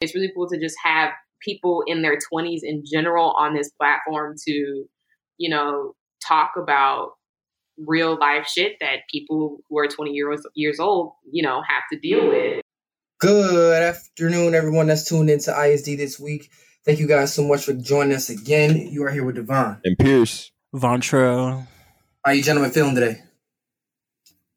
It's really cool to just have people in their 20s in general on this platform to, you know, talk about real life shit that people who are 20 years years old, you know, have to deal with. Good afternoon, everyone that's tuned into ISD this week. Thank you guys so much for joining us again. You are here with Devon and Pierce. Vontrell. How you gentlemen feeling today?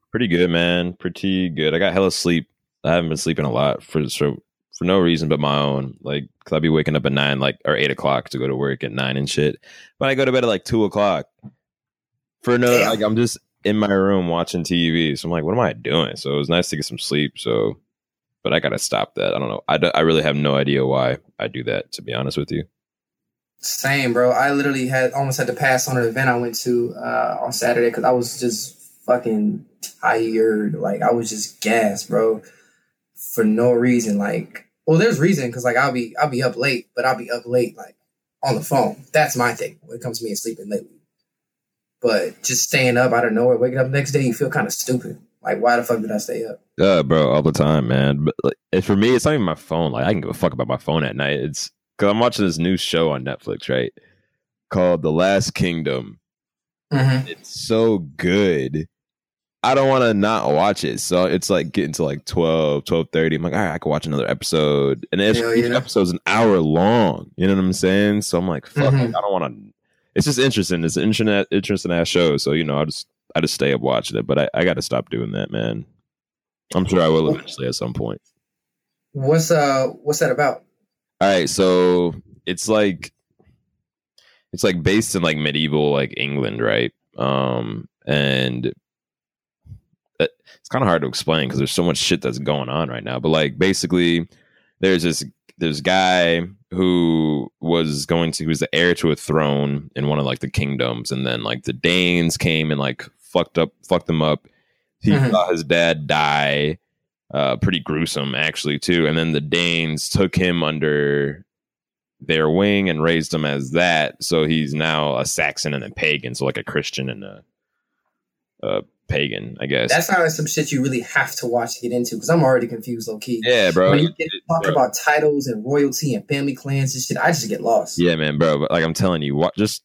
Pretty good, man. Pretty good. I got hella sleep. I haven't been sleeping a lot for so for no reason but my own. Like, cause I'd be waking up at nine, like or eight o'clock to go to work at nine and shit. But I go to bed at like two o'clock. For no, Damn. like I'm just in my room watching TV. So I'm like, what am I doing? So it was nice to get some sleep. So, but I gotta stop that. I don't know. I, I really have no idea why I do that. To be honest with you. Same, bro. I literally had almost had to pass on an event I went to uh, on Saturday because I was just fucking tired. Like I was just gassed, bro, for no reason. Like, well, there's reason because like I'll be I'll be up late, but I'll be up late like on the phone. That's my thing when it comes to me and sleeping lately. But just staying up out of nowhere, waking up next day, you feel kind of stupid. Like, why the fuck did I stay up? Yeah, bro, all the time, man. But like, for me, it's not even my phone. Like, I can give a fuck about my phone at night. It's because I'm watching this new show on Netflix, right? Called The Last Kingdom. Mm-hmm. It's so good. I don't want to not watch it. So it's like getting to like 12, 12 30. I'm like, all right, I can watch another episode. And each yeah. episode's an hour long. You know what I'm saying? So I'm like, fuck, mm-hmm. I don't want to it's just interesting. It's an internet interesting ass show. So you know, I just I just stay up watching it. But I, I got to stop doing that, man. I'm sure I will eventually at some point. What's uh what's that about? All right, so it's like it's like based in like medieval like England, right? Um and it's kind of hard to explain because there's so much shit that's going on right now. But like basically, there's this this guy who was going to he was the heir to a throne in one of like the kingdoms and then like the danes came and like fucked up fucked them up he mm-hmm. saw his dad die uh pretty gruesome actually too and then the danes took him under their wing and raised him as that so he's now a saxon and a pagan so like a christian and a, a pagan, I guess. That's not some shit you really have to watch to get into because I'm already confused, low key. Yeah, bro. When you get talk about titles and royalty and family clans and shit, I just get lost. Yeah, man, bro. But like I'm telling you, what just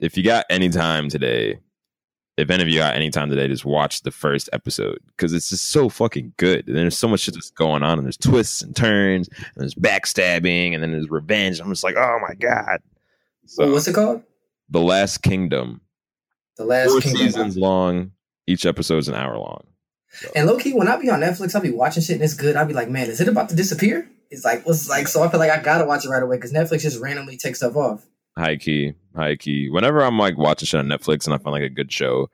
if you got any time today, if any of you got any time today, just watch the first episode because it's just so fucking good. And there's so much shit that's going on, and there's twists and turns, and there's backstabbing, and then there's revenge. I'm just like, oh my god. So, what's it called? The Last Kingdom. The Last Four Kingdom. seasons long each episode is an hour long. So. And low key, when I be on Netflix, I'll be watching shit and it's good. I'll be like, man, is it about to disappear? It's like, what's like, so I feel like I gotta watch it right away because Netflix just randomly takes stuff off. High key, high key. Whenever I'm like watching shit on Netflix and I find like a good show,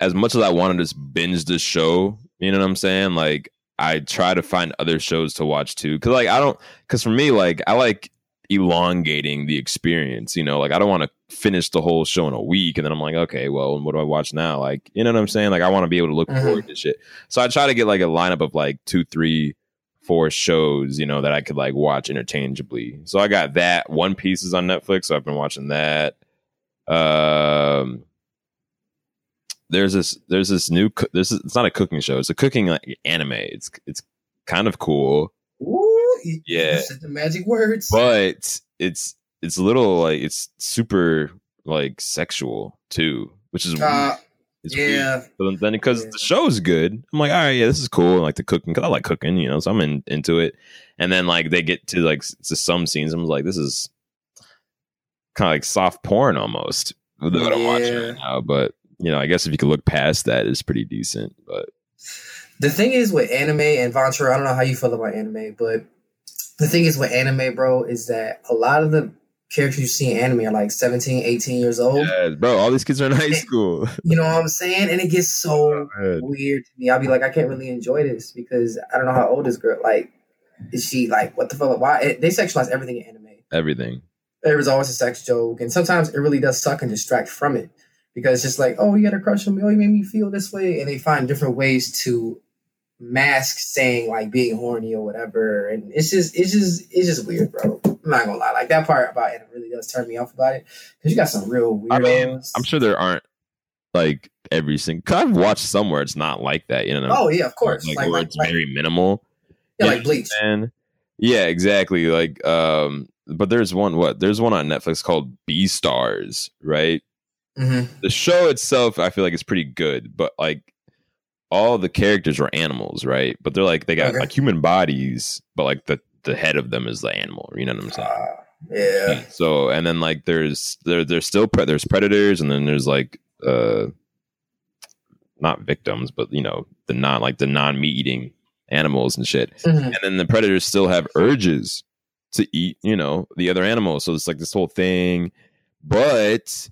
as much as I want to just binge this show, you know what I'm saying? Like, I try to find other shows to watch too. Cause like, I don't, cause for me, like, I like elongating the experience. You know, like I don't want to finish the whole show in a week and then I'm like, okay, well, what do I watch now? Like, you know what I'm saying? Like I want to be able to look mm-hmm. forward to shit. So I try to get like a lineup of like two, three, four shows, you know, that I could like watch interchangeably. So I got that. One Piece is on Netflix, so I've been watching that. Um there's this there's this new this is it's not a cooking show, it's a cooking like anime. It's it's kind of cool yeah, said the magic words. But it's it's a little like it's super like sexual too, which is uh, yeah. Weird. But then because yeah. the show's good, I'm like, all right, yeah, this is cool. like the cooking because I like cooking, you know, so I'm in, into it. And then like they get to like to some scenes, I'm like, this is kind of like soft porn almost. What yeah. I'm watching right now, but you know, I guess if you could look past that, it's pretty decent. But the thing is with anime and Ventura, I don't know how you feel about anime, but the thing is with anime, bro, is that a lot of the characters you see in anime are like 17, 18 years old. Yeah, bro, all these kids are in high school. you know what I'm saying? And it gets so oh, weird to me. I'll be like, I can't really enjoy this because I don't know how old this girl like is she like what the fuck why it, they sexualize everything in anime. Everything. There is always a sex joke, and sometimes it really does suck and distract from it. Because it's just like, oh, you had a crush on me, oh, you made me feel this way. And they find different ways to mask saying like being horny or whatever, and it's just it's just it's just weird, bro. I'm not gonna lie, like that part about it really does turn me off about it because you got some real weird. I mean, I'm sure there aren't like every single. Cause I've watched somewhere it's not like that, you know. Oh yeah, of course. Like, like where like, it's like, very minimal. Yeah, like Bleach. And Yeah, exactly. Like, um, but there's one what there's one on Netflix called Beastars, right? Mm-hmm. The show itself, I feel like is pretty good, but like all the characters are animals, right? But they're like they got Okay. like human bodies, but like the the head of them is the animal. You know what I'm saying? Uh, yeah. So and then like there's there there's still pre- there's predators and then there's like uh not victims but you know the non like the non meat eating animals and shit Mhm. and then the predators still have urges to eat you know the other animals so it's like this whole thing but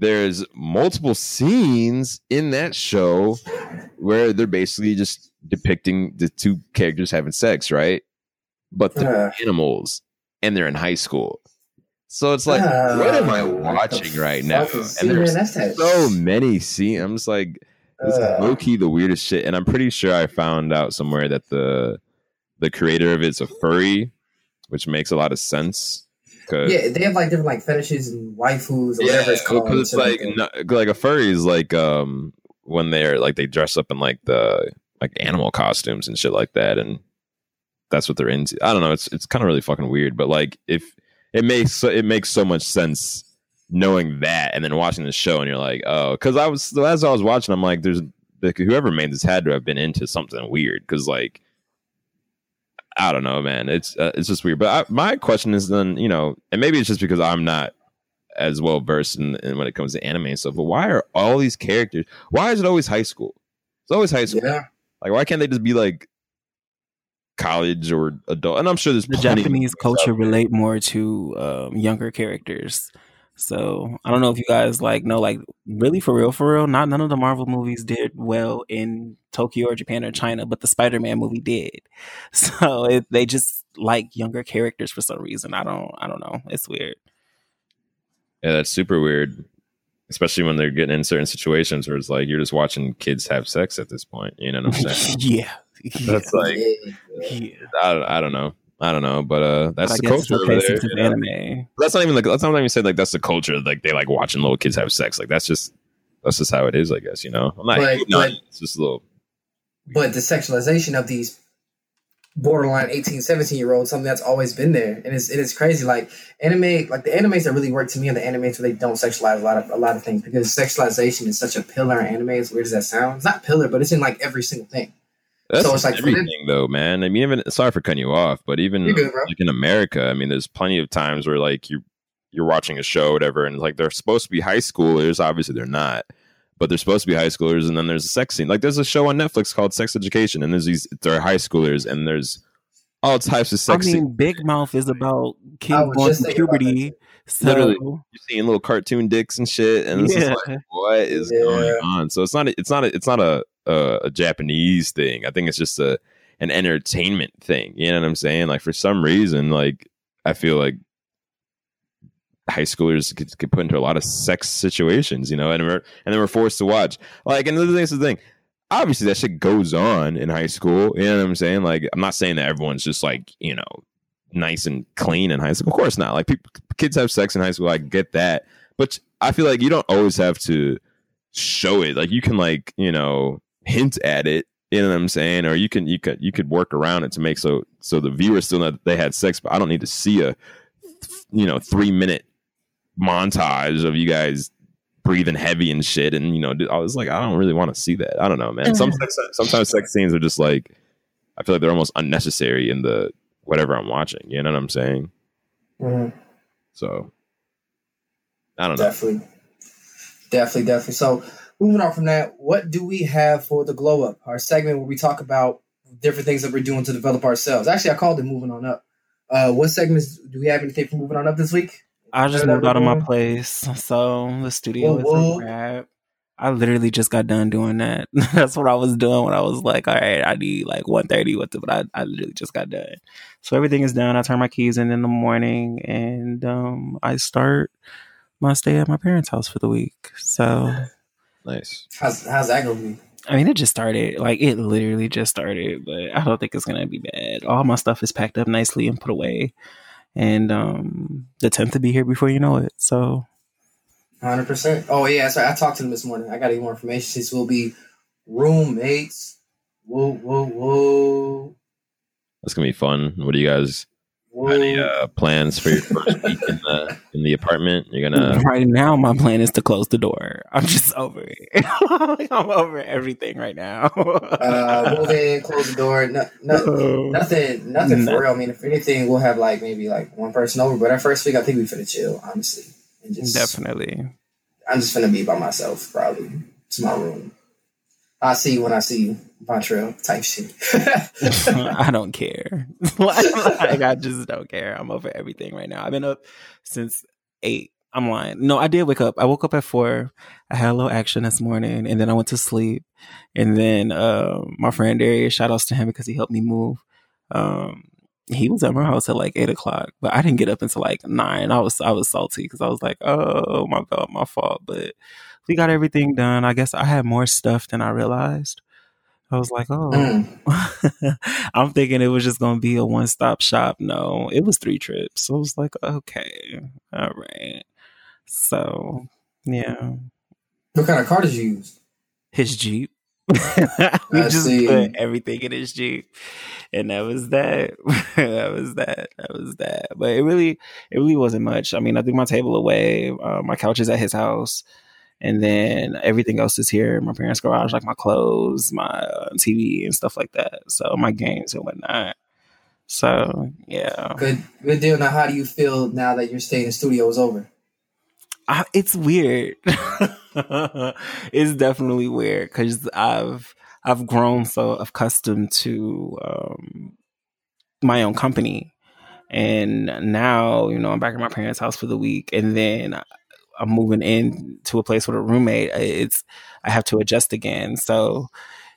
there's multiple scenes in that show where they're basically just depicting the two characters having sex right but they're Uh, animals and they're in high school. So it's like, uh, what am I watching right now? And there's man, that's that so many scenes. I'm just like, this is low key the weirdest shit. And I'm pretty sure I found out somewhere that the the creator of it's a furry, which makes a lot of sense. Cause, yeah, they have like different like fetishes and waifus or whatever it's called. because it's like no- like a furry is like um when they're like they dress up in like the like animal costumes and shit like that, and that's what they're into. I don't know. It's it's kind of really fucking weird, but like if it makes so, it makes so much sense knowing that and then watching the show and you're like, oh, because I was as I was watching, I'm like, there's like, whoever made this had to have been into something weird because like. I don't know, man. It's uh, it's just weird. But I, my question is then, you know, and maybe it's just because I'm not as well versed in, in when it comes to anime and stuff. But why are all these characters? Why is it always high school? It's always high school. Yeah, Like, why can't they just be like college or adult? And I'm sure there's the Japanese culture relate more to um, younger characters. So I don't know if you guys like know, like really for real, for real. Not none of the Marvel movies did well in Tokyo or Japan or China, but the Spider-Man movie did. So it, they just like younger characters for some reason. I don't, I don't know. It's weird. Yeah, that's super weird. Especially when they're getting in certain situations where it's like you're just watching kids have sex at this point. You know what I'm saying? yeah, yeah. That's like yeah. yeah. I I don't know. I don't know, but uh, that's But the culture okay over there. since you know? anime. That's not even like that's not even say like that's the culture. Like they like watching little kids have sex. Like that's just that's just how it is. I guess you know. I'm not. But- but- it. it's just a little. but the sexualization of these borderline 18 17 year olds something that's always been there and it's, it is crazy like anime like the animes that really work to me are the animes where they don't sexualize a lot of a lot of things because sexualization is such a pillar in anime as weird as that sounds it's not pillar but it's in like every single thing That's So it's like for everything though, man. I mean, even sorry for cutting you off, but even good, like in America, I mean, there's plenty of times where like you you're watching a show, whatever, and like they're supposed to be high schoolers. Obviously, they're not, but they're supposed to be high schoolers. And then there's a sex scene. Like there's a show on Netflix called Sex Education, and there's these they're high schoolers, and there's all types of sex. I mean, scenes. Big Mouth is about kids going through puberty. So Literally. You're seeing little cartoon dicks and shit, and it's just like, what is Yeah. going on? So it's not a, it's not a, it's not a, a a Japanese thing. I think it's just a an entertainment thing. You know what I'm saying? Like for some reason, like I feel like high schoolers get, get put into a lot of sex situations, you know, and we're and then we're forced to watch. Like, and this is the thing. Obviously, that shit goes on in high school. You know what I'm saying? Like, I'm not saying that everyone's just like you know nice and clean in high school. Of course not. Like, people, kids have sex in high school. I get that, but I feel like you don't always have to show it. Like, you can like you know hint at it. You know what I'm saying? Or you can you could you could work around it to make so so the viewer still know that they had sex, but I don't need to see a you know three minute montage of you guys breathing heavy and shit. And you know, I was like, I don't really want to see that. I don't know, man. Some sex, sometimes sex scenes are just like, I feel like they're almost unnecessary in the whatever I'm watching. You know what I'm saying? Mhm. So I don't know. Definitely. Definitely, definitely. So moving on from that, what do we have for the glow up? Our segment where we talk about different things that we're doing to develop ourselves. Actually, I called it moving on up. Uh, what segments do we have anything for moving on up this week? I just moved out of my place, so the studio Whoa, is a wrap. I literally just got done doing that. That's what I was doing when I was like, all right, I need like 130 with it, but I, I literally just got done. So everything is done. I turn my keys in in the morning and um, I start my stay at my parents' house for the week. So, Nice. How's how's that gonna be? I mean, it just started. Like, it literally just started, but I don't think it's going to be bad. All my stuff is packed up nicely and put away. And um, the 10th to be here before you know it. So, Hundred percent. Oh yeah, that's right. I talked to them this morning. I got to get more information. Since we'll be roommates. Whoa, whoa, whoa. That's gonna be fun. What do you guys any Whoa. uh, plans for your first week in the in the apartment? You're gonna right now, my plan is to close the door. I'm just over it. I'm over everything right now. uh, move in, close the door. No, no, nothing, nothing Nah. for real. I mean, if anything, we'll have like maybe like one person over. But our first week, I think we finna chill, honestly, and just Definitely. I'm just gonna be by myself, probably to my room. I'll see you when I see you, Montreal type shit. I don't care. like I just don't care. I'm over everything right now. I've been up since eight. I'm lying. No, I did wake up. I woke up at four. I had a little action this morning, and then I went to sleep. And then uh, my friend Darius, shout outs to him because he helped me move. Um, he was at my house at like eight o'clock, but I didn't get up until like nine. I was I was salty because I was like, oh my god, my fault. But we got everything done. I guess I had more stuff than I realized. I was like, oh, Mm. I'm thinking it was just going to be a one stop shop. No, it was three trips. So I was like, okay, all right. So, yeah, What kind of car did you use? his Jeep. we I just see. put everything in his Jeep. And that was that. that was that. That was that. But it really, it really wasn't much. I mean, I threw my table away. Uh, my couch is at his house. And then everything else is here in my parents' garage, like my clothes, my uh, TV, and stuff like that. So my games and whatnot. So yeah, Good, good deal. Now, how do you feel now that your stay in the studio is over? I, it's weird. it's definitely weird because I've I've grown so accustomed to um, my own company, and now you know I'm back at my parents' house for the week, and then I'm moving in to a place with a roommate. Uh, it's I have to adjust again, so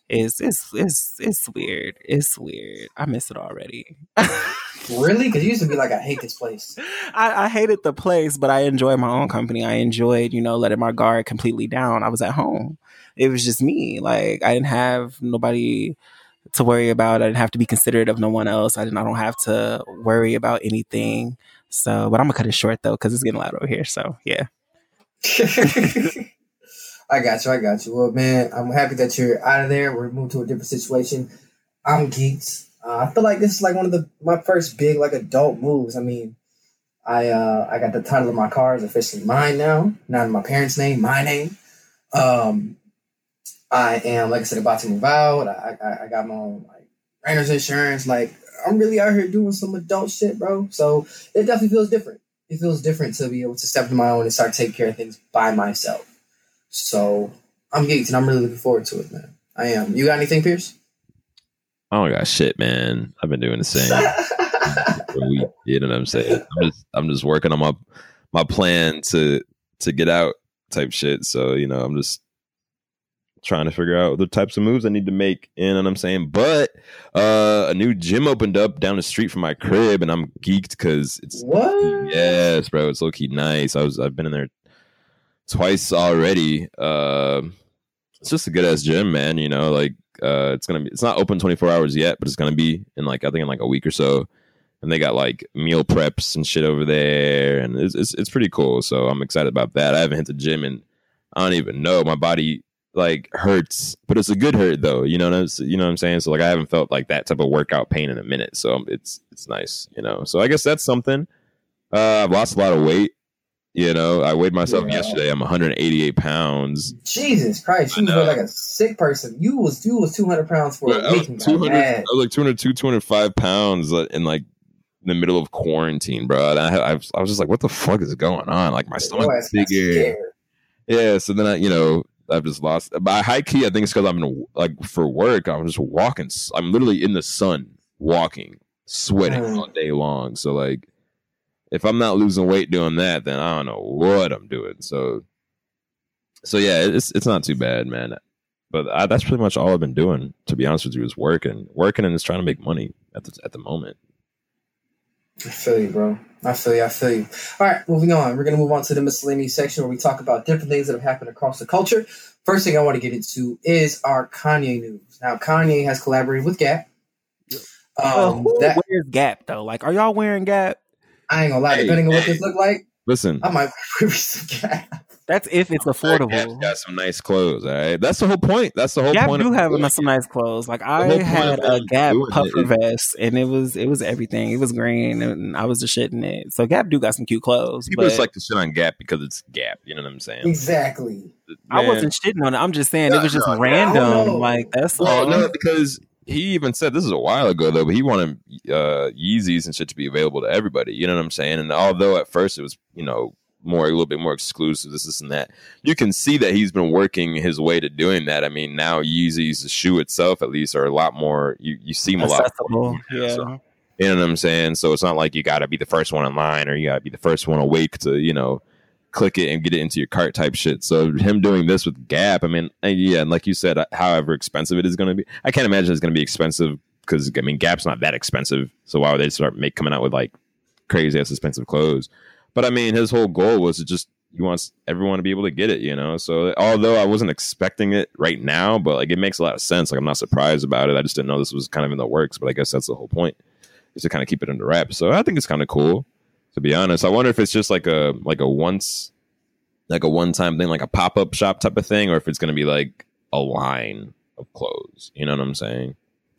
it's it's it's it's weird. It's weird. I miss it already. Really? Because you used to be like, I hate this place. I, I hated the place, but I enjoyed my own company. I enjoyed, you know, letting my guard completely down. I was at home. It was just me. Like I didn't have nobody to worry about. I didn't have to be considerate of no one else. I didn't. I don't have to worry about anything. So, but I'm gonna cut it short though because it's getting loud over here. So yeah. I got you. I got you. Well, man, I'm happy that you're out of there. We're moved to a different situation. I'm geeked. Uh, I feel like this is like one of the my first big like adult moves. I mean, I uh I got the title of my car is officially mine now, not in my parents' name, my name. Um, I am like I said about to move out. I I, I got my own like renter's insurance. Like I'm really out here doing some adult shit, bro. So it definitely feels different. It feels different to be able to step into my own and start taking care of things by myself. So I'm geeked and I'm really looking forward to it, man. I am. You got anything, Pierce? I don't got shit, man. I've been doing the same for a week. You know what I'm saying? I'm just I'm just working on my my plan to to get out type shit. So, you know, I'm just trying to figure out the types of moves I need to make. You know what I'm saying? But uh a new gym opened up down the street from my crib and I'm geeked because it's what? Yes, bro. It's low key nice. I was I've been in there twice already. Uh, it's just a good ass gym, man. You know, like uh, it's gonna be. It's not open twenty four hours yet, but it's gonna be in like I think in like a week or so. And they got like meal preps and shit over there, and it's it's, it's pretty cool. So I'm excited about that. I haven't hit the gym and I don't even know my body like hurts, but it's a good hurt though. You know what I'm, you know what I'm saying? So like I haven't felt like that type of workout pain in a minute. So it's it's nice, you know. So I guess that's something. Uh, I've lost a lot of weight. You know, I weighed myself Yeah. yesterday. I'm 188 pounds. Jesus Christ, you were like a sick person. You was you was two hundred pounds for I a week. was and got 200. I was like 202, 205 pounds in like the middle of quarantine, bro. And I, had- I, was, I was just like, what the fuck is going on? Like my stomach bigger. scared. Yeah. So then I, you know, I've just lost. By high key, I think it's because I'm in, like for work. I'm just walking. I'm literally in the sun, walking, sweating Mm. all day long. So like, if I'm not losing weight doing that, then I don't know what I'm doing. So, so yeah, it's it's not too bad, man. But I, that's pretty much all I've been doing. To be honest with you, is working, working, and just trying to make money at the at the moment. I feel you, bro. I feel you. I feel you. All right, moving on. We're gonna move on to the miscellaneous section where we talk about different things that have happened across the culture. First thing I want to get into is our Kanye news. Now, Kanye has collaborated with Gap. Um, who that wears Gap though? Like, are y'all wearing Gap? I ain't gonna lie. Hey, Depending on what this look like, Listen, I might wear some Gap. That's if it's Gap's affordable. got some nice clothes. All right, that's the whole point. That's the whole Gap point. do of have doing some nice clothes. Like I had a Gap doing it puffer vest, and it was it was everything. It was green, and I was just shitting it. So Gap do got some cute clothes. People but just like to shit on Gap because it's Gap. You know what I'm saying? Exactly. I wasn't shitting on it. I'm just saying No, it was just no, no, I don't random. Like that's Well, all. no, because he even said this is a while ago though, but he wanted uh, Yeezys and shit to be available to everybody. You know what I'm saying? And although at first it was, you know, more a little bit more exclusive, this, this, and that, you can see that he's been working his way to doing that. I mean, now Yeezys, the shoe itself, at least, are a lot more. You you see them a lot. accessible. More, Yeah. so- you know what I'm saying? So it's not like you got to be the first one in line or you got to be the first one awake to, you know, click it and get it into your cart type shit. So him doing this with Gap, I mean, yeah, and like you said, uh, however expensive it is going to be, I can't imagine it's going to be expensive because I mean, Gap's not that expensive. So why would they start make coming out with like crazy ass expensive clothes? But I mean, his whole goal was to just he wants everyone to be able to get it, you know. So although I wasn't expecting it right now, but like it makes a lot of sense. Like I'm not surprised about it. I just didn't know this was kind of in the works. But I guess that's the whole point is to kind of keep it under wraps. So I think it's kind of cool, to be honest. I wonder if it's just like a like a once, like a one time thing, like a pop up shop type of thing, or if it's to be like a line of clothes. You know what I'm saying?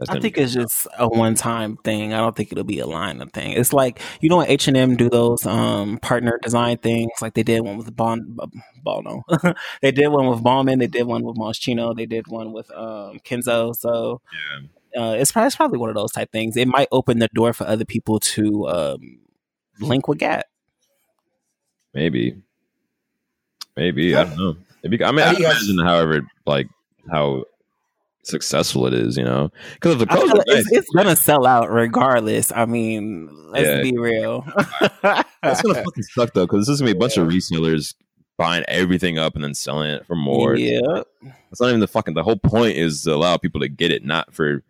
I think it's just a one time thing. I don't think it'll be a line of thing. It's like you know H and M do those um partner design things, like they did one with Bon Bono. they did one with Balmain. They did one with Moschino. They did one with um Kenzo. So uh, it's probably it's probably one of those type things. It might open the door for other people to um link with Gap. maybe, maybe I don't know. Maybe I mean I imagine, however, like how successful it is, you know, because if the I feel clothes like nice, it's, it's gonna sell out regardless. I mean, let's Yeah. be real. That's gonna fucking suck though, because this is gonna be a bunch of resellers buying everything up and then selling it for more. Yeah. It's not even the fucking. The whole point is to allow people to get it, not for.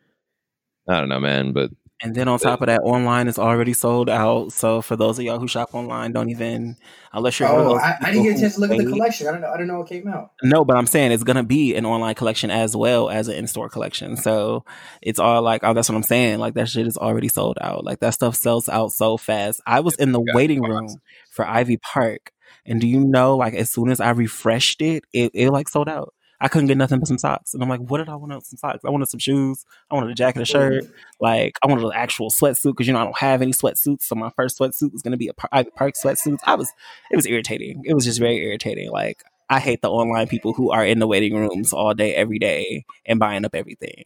I don't know, man, but And then on top of that, online is already sold out. So for those of y'all who shop online, don't even unless you're. Oh, I, I didn't get a chance to look at the collection. I don't know. I don't know what came out. No, but I'm saying it's gonna be an online collection as well as an in-store collection. So it's all like, oh, that's what I'm saying. Like that shit is already sold out. Like that stuff sells out so fast. I was in the got waiting room for Ivy Park, and do you know, like as soon as I refreshed it, it, it like sold out. I couldn't get nothing but some socks, and I'm like, what did I want? Some socks. I wanted some shoes. I wanted a jacket, a shirt. Like I wanted an actual sweatsuit because you know I don't have any sweatsuits. So my first sweatsuit was gonna be a Par- Ivy Park sweatsuit. I was, it was irritating. It was just very irritating. Like I hate the online people who are in the waiting rooms all day, every day, and buying up everything.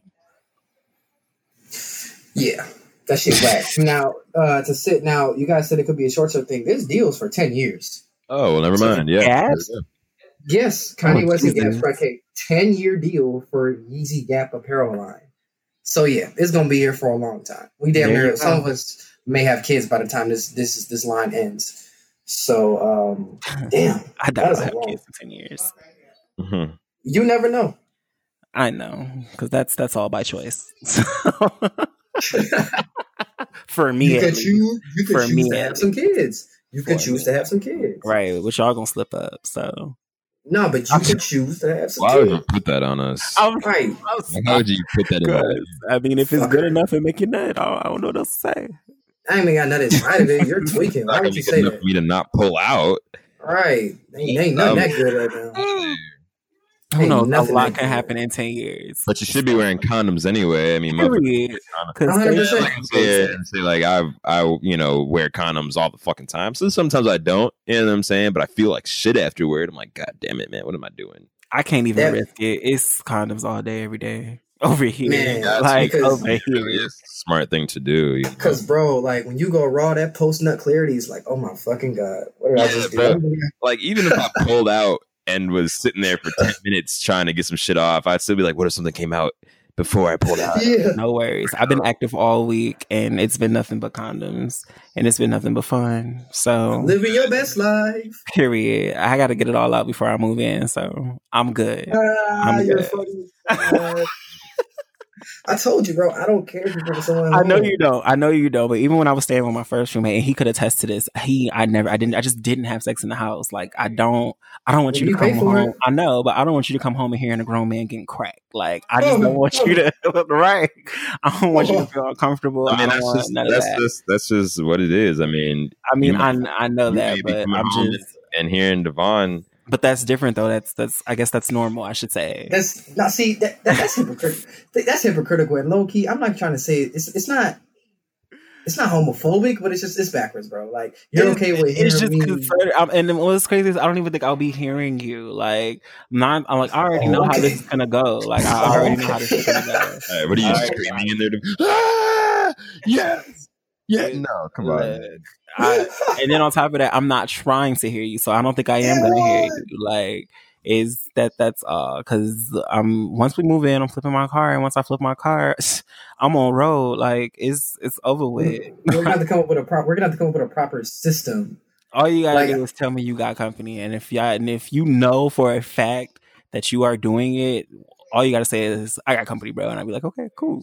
Yeah, that shit whack. now, uh, to sit now, you guys said it could be a short term thing. There's deals for ten years. oh well, never mind. Yeah, Gap's? Yes, Kanye Oh, West and Gap Jesus. struck a ten year deal for Yeezy Gap apparel line. So yeah, it's gonna be here for a long time. We damn you near some of us may have kids by the time this this is this line ends. So um, damn, I doubt is I'll have long. kids in ten years. Mhm. you never know. I know because that's that's all by choice. For me, you at could choose. You could For choose me to have some kids. You could For choose me. to have some kids. right? Which y'all gonna slip up. So No, but you I'm- could choose to have some Why would you kids. put that on us? I'm, Right. Like, How would you put that in? Because, I mean, if it's Fuck good enough and make you nut, I don't, know what else to say. I ain't even got nothing inside of it. You're tweaking. Why would you say that? for me to not pull out. Right. Ain't, ain't nothing Um, that good right now. Who Ain't knows? A nothing lot can happen in ten years. But you should be wearing condoms anyway. I mean, motherfuckers Period. wear condoms. 100%. Like, say and say like I I you know wear condoms all the fucking time. So sometimes I don't. You know what I'm saying? But I feel like shit afterward. I'm like, God damn it, man, what am I doing? I can't even That- risk it. It's condoms all day, every day over here. Man, like because- over It really a smart thing to do. You know? Cause bro, like when you go raw, that post nut clarity is like, oh my fucking god, what did I Yeah, just bro. do? like even if I pulled out and was sitting there for ten minutes trying to get some shit off, I'd still be like, what if something came out before I pulled out? Yeah, No worries. I've been active all week, and it's been nothing but condoms, and it's been nothing but fun. So living your best life. period. I got to get it all out before I move in, so I'm good. Ah, I'm you're good. funny. I told you, bro. I don't care if you bring someone. I know home. you don't. I know you don't. But even when I was staying with my first roommate, and he could attest to this, he, I never, I didn't, I just didn't have sex in the house. Like I don't, I don't want Well, you you to come home. it. I know, but I don't want you to come home and hearing a grown man getting cracked. Like I just Oh, don't want you oh. to, right? I don't want you to Oh. feel uncomfortable. I mean, don't that's just that's that. just that's just what it is. I mean, I mean, you I, I know that, but I'm just, and hearing Devon But that's different though. That's that's I guess that's normal. I should say. That's not see that, that that's hypocritical. That's hypocritical and low key. I'm not trying to say it's it's not it's not homophobic, but it's just it's backwards, bro. Like you're okay with hearing it's just me. concerted. I'm, and what's crazy is I don't even think I'll be hearing you. Like, not. I'm like I already know how this is gonna go. Like I already know how this is gonna go. Hey, what are you All right. screaming in there? To, ah, yes, yeah. No, come on. I, and then on top of that, I'm not trying to hear you, so I don't think I am gonna hear you. Like, is that that's uh because I'm once we move in, I'm flipping my car, and once I flip my car, I'm on road. Like, it's it's over with. we're gonna have to come up with a proper. We're gonna have to come up with a proper system. All you gotta Like- do is tell me you got company, and if y'all and if you know for a fact that you are doing it, all you gotta say is I got company, bro, and I'd be like, okay, cool.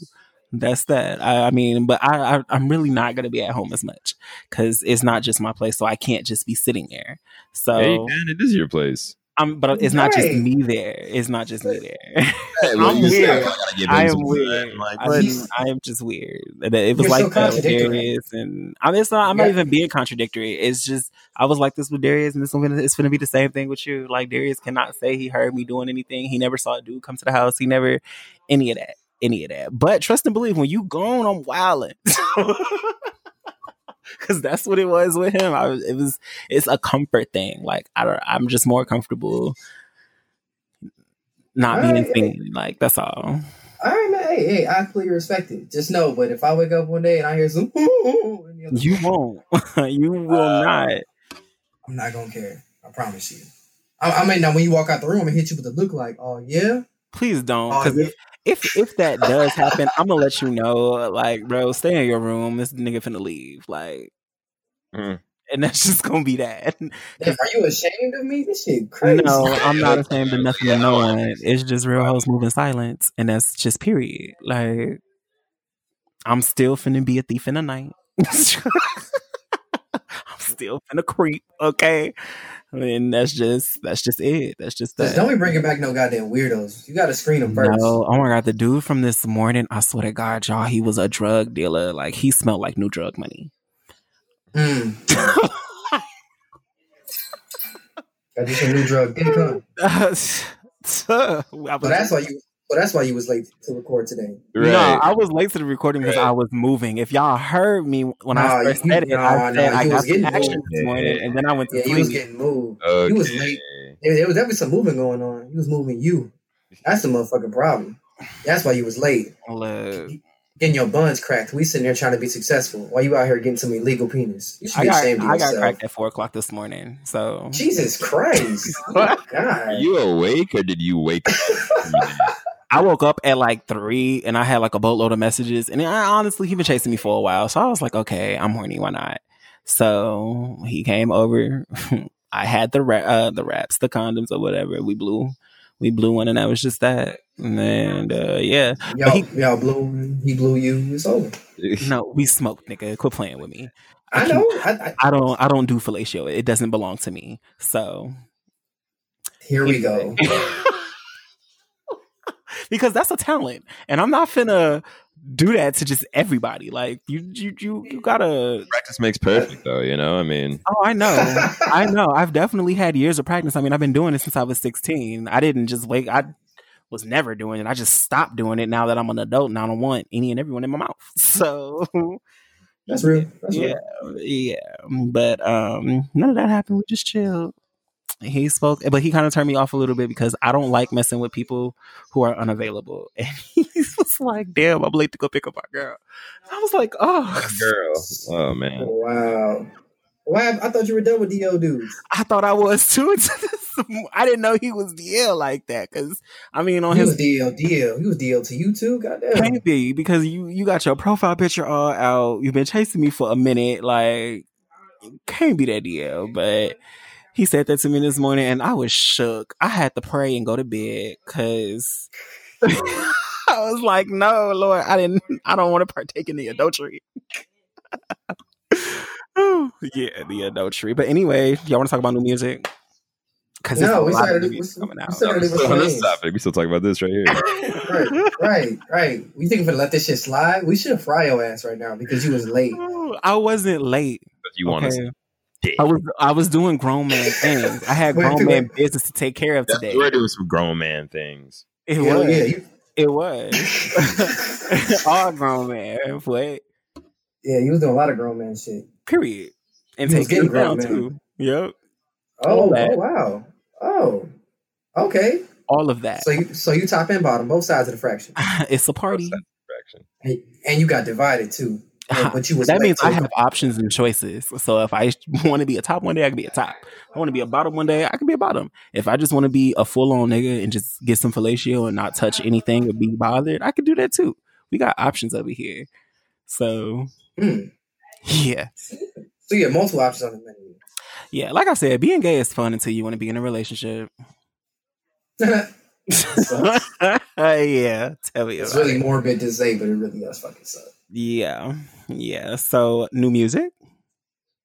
That's that. I, I mean, but I, I I'm really not gonna be at home as much because it's not just my place, so I can't just be sitting there. So Hey, man, it is your place. I'm, but it's not just me there. It's not just me there. Hey, I'm you weird. gotta I am weird. Like, I, mean, I am just weird. It, it was like so that with. Darius, and I mean, it's not. I'm not even being contradictory. It's just I was like this with Darius, and this one gonna, it's going to be the same thing with you. Like Darius cannot say he heard me doing anything. He never saw a dude come to the house. He never any of that, any of that. But trust and believe, when you gone, I'm wilding. Because that's what it was with him. I was, it was, it's a comfort thing. Like I don't, I'm just more comfortable not being seen. Like that's all. All right, man. Hey, hey, I completely respect it. Just know, but if I wake up one day and I hear some, in the other- You won't. you will Uh, not. I'm not gonna care. I promise you. I, I mean, now when you walk out the room, gonna hit you with a look like, oh yeah, Please don't. oh yeah. if, if if that does happen, I'm gonna let you know. Like, bro, stay in your room. This nigga finna leave. Like, Mm. and that's just gonna be that. Are you ashamed of me? This shit crazy. No, I'm not ashamed of nothing to no one. It's just real hoes moving silence, and that's just period. Like, I'm still finna be a thief in the night. I'm still finna creep. Okay, I mean, that's just that's just it. That's just Just that. don't be bringing back no goddamn weirdos. You gotta screen them first. No, oh my god, the dude from this morning, I swear to God, y'all, he was a drug dealer. Like he smelled like new drug money. Mm, got you some new drug dick, huh? so So that's why you. So that's why you was late to record today. Right. No, I was late to the recording because Right. I was moving. If y'all heard me when Nah, I first you- said it, nah, I said nah, I got was some getting action moved. this morning, and then I went to Yeah, you was getting moved. okay. You was late. There, there was definitely some moving going on. He was moving you. That's the motherfucking problem. That's why you was late. Look, uh, Getting your buns cracked. We sitting there trying to be successful Why you out here getting some illegal penis. You should I be got ashamed of I got cracked at four o'clock this morning. So Jesus Christ. oh God. Are you awake or did you wake up? I woke up at like three, and I had like a boatload of messages. And I, honestly, he been chasing me for a while, so I was like, okay, I'm horny. Why not? So he came over. I had the ra- uh, the wraps, the condoms, or whatever. We blew, we blew one, and that was just that. And then uh, yeah, Y'all, he- y'all blew, he blew you. It's over. no, we smoked, nigga. Quit playing with me. I know. I, I, I don't. I don't do fellatio. It doesn't belong to me. So here we go. because that's a talent, and I'm not finna do that to just everybody. Like you, you, you, you gotta. Practice makes perfect, though. You know, I mean, Oh, I know. I know. I've definitely had years of practice. I mean, I've been doing it since I was 16. I didn't just wake. I was never doing it. I just stopped doing it now that I'm an adult and I don't want any and everyone in my mouth. So That's real. That's yeah, real. yeah. But um, none of that happened. We just chilled. He spoke, but he kind of turned me off a little bit because I don't like messing with people who are unavailable. And he was like, "Damn, I'm late to go pick up my girl." I was like, "Oh, girl. Oh man. Oh, wow. Why? I thought you were done with DL dudes. I thought I was too. I didn't know he was DL like that. Because I mean, on He his was DL, DL. He was DL to you too. Goddamn. can't be because you you got your profile picture all out. You've been chasing me for a minute. Like can't be that DL. But he said that to me this morning, and I was shook. I had to pray and go to bed because. I was like, no, Lord, I didn't. I don't want to partake in the adultery. Oh, yeah, the adultery. But anyway, y'all want to talk about new music? Because No, we a lot of started- we- music coming we started- Already was So on this topic, we still talking about this right here. right, right, right. We think we're gonna let this shit slide? We should fry your ass right now because you was late. I wasn't late. If you want okay? to, I was I was doing grown man things. I had grown man business to take care of today. You were doing some grown man things. It Hell was. yeah, you, It was. All grown man. What? yeah, you was doing a lot of grown man shit. Period. And You was take it grown, down man. too. Yep. Oh, oh wow. Oh, okay. All of that. So you so you top and bottom, both sides of the fraction, it's a party. Direction. and, and you got divided too. And- but you was that means I have options and choices. So if I want to be a top one day, I can be a top. I want to be a bottom one day, I can be a bottom. If I just want to be a full on nigga and just get some fellatio and not touch anything or be bothered, I can do that too. We got options over here. So Hmm. yeah. So you have multiple options on the menu. Yeah, like I said, being gay is fun until you want to be in a relationship. So, yeah, tell me it's about really it. morbid to say, but it really does fucking suck. Yeah, yeah. So new music.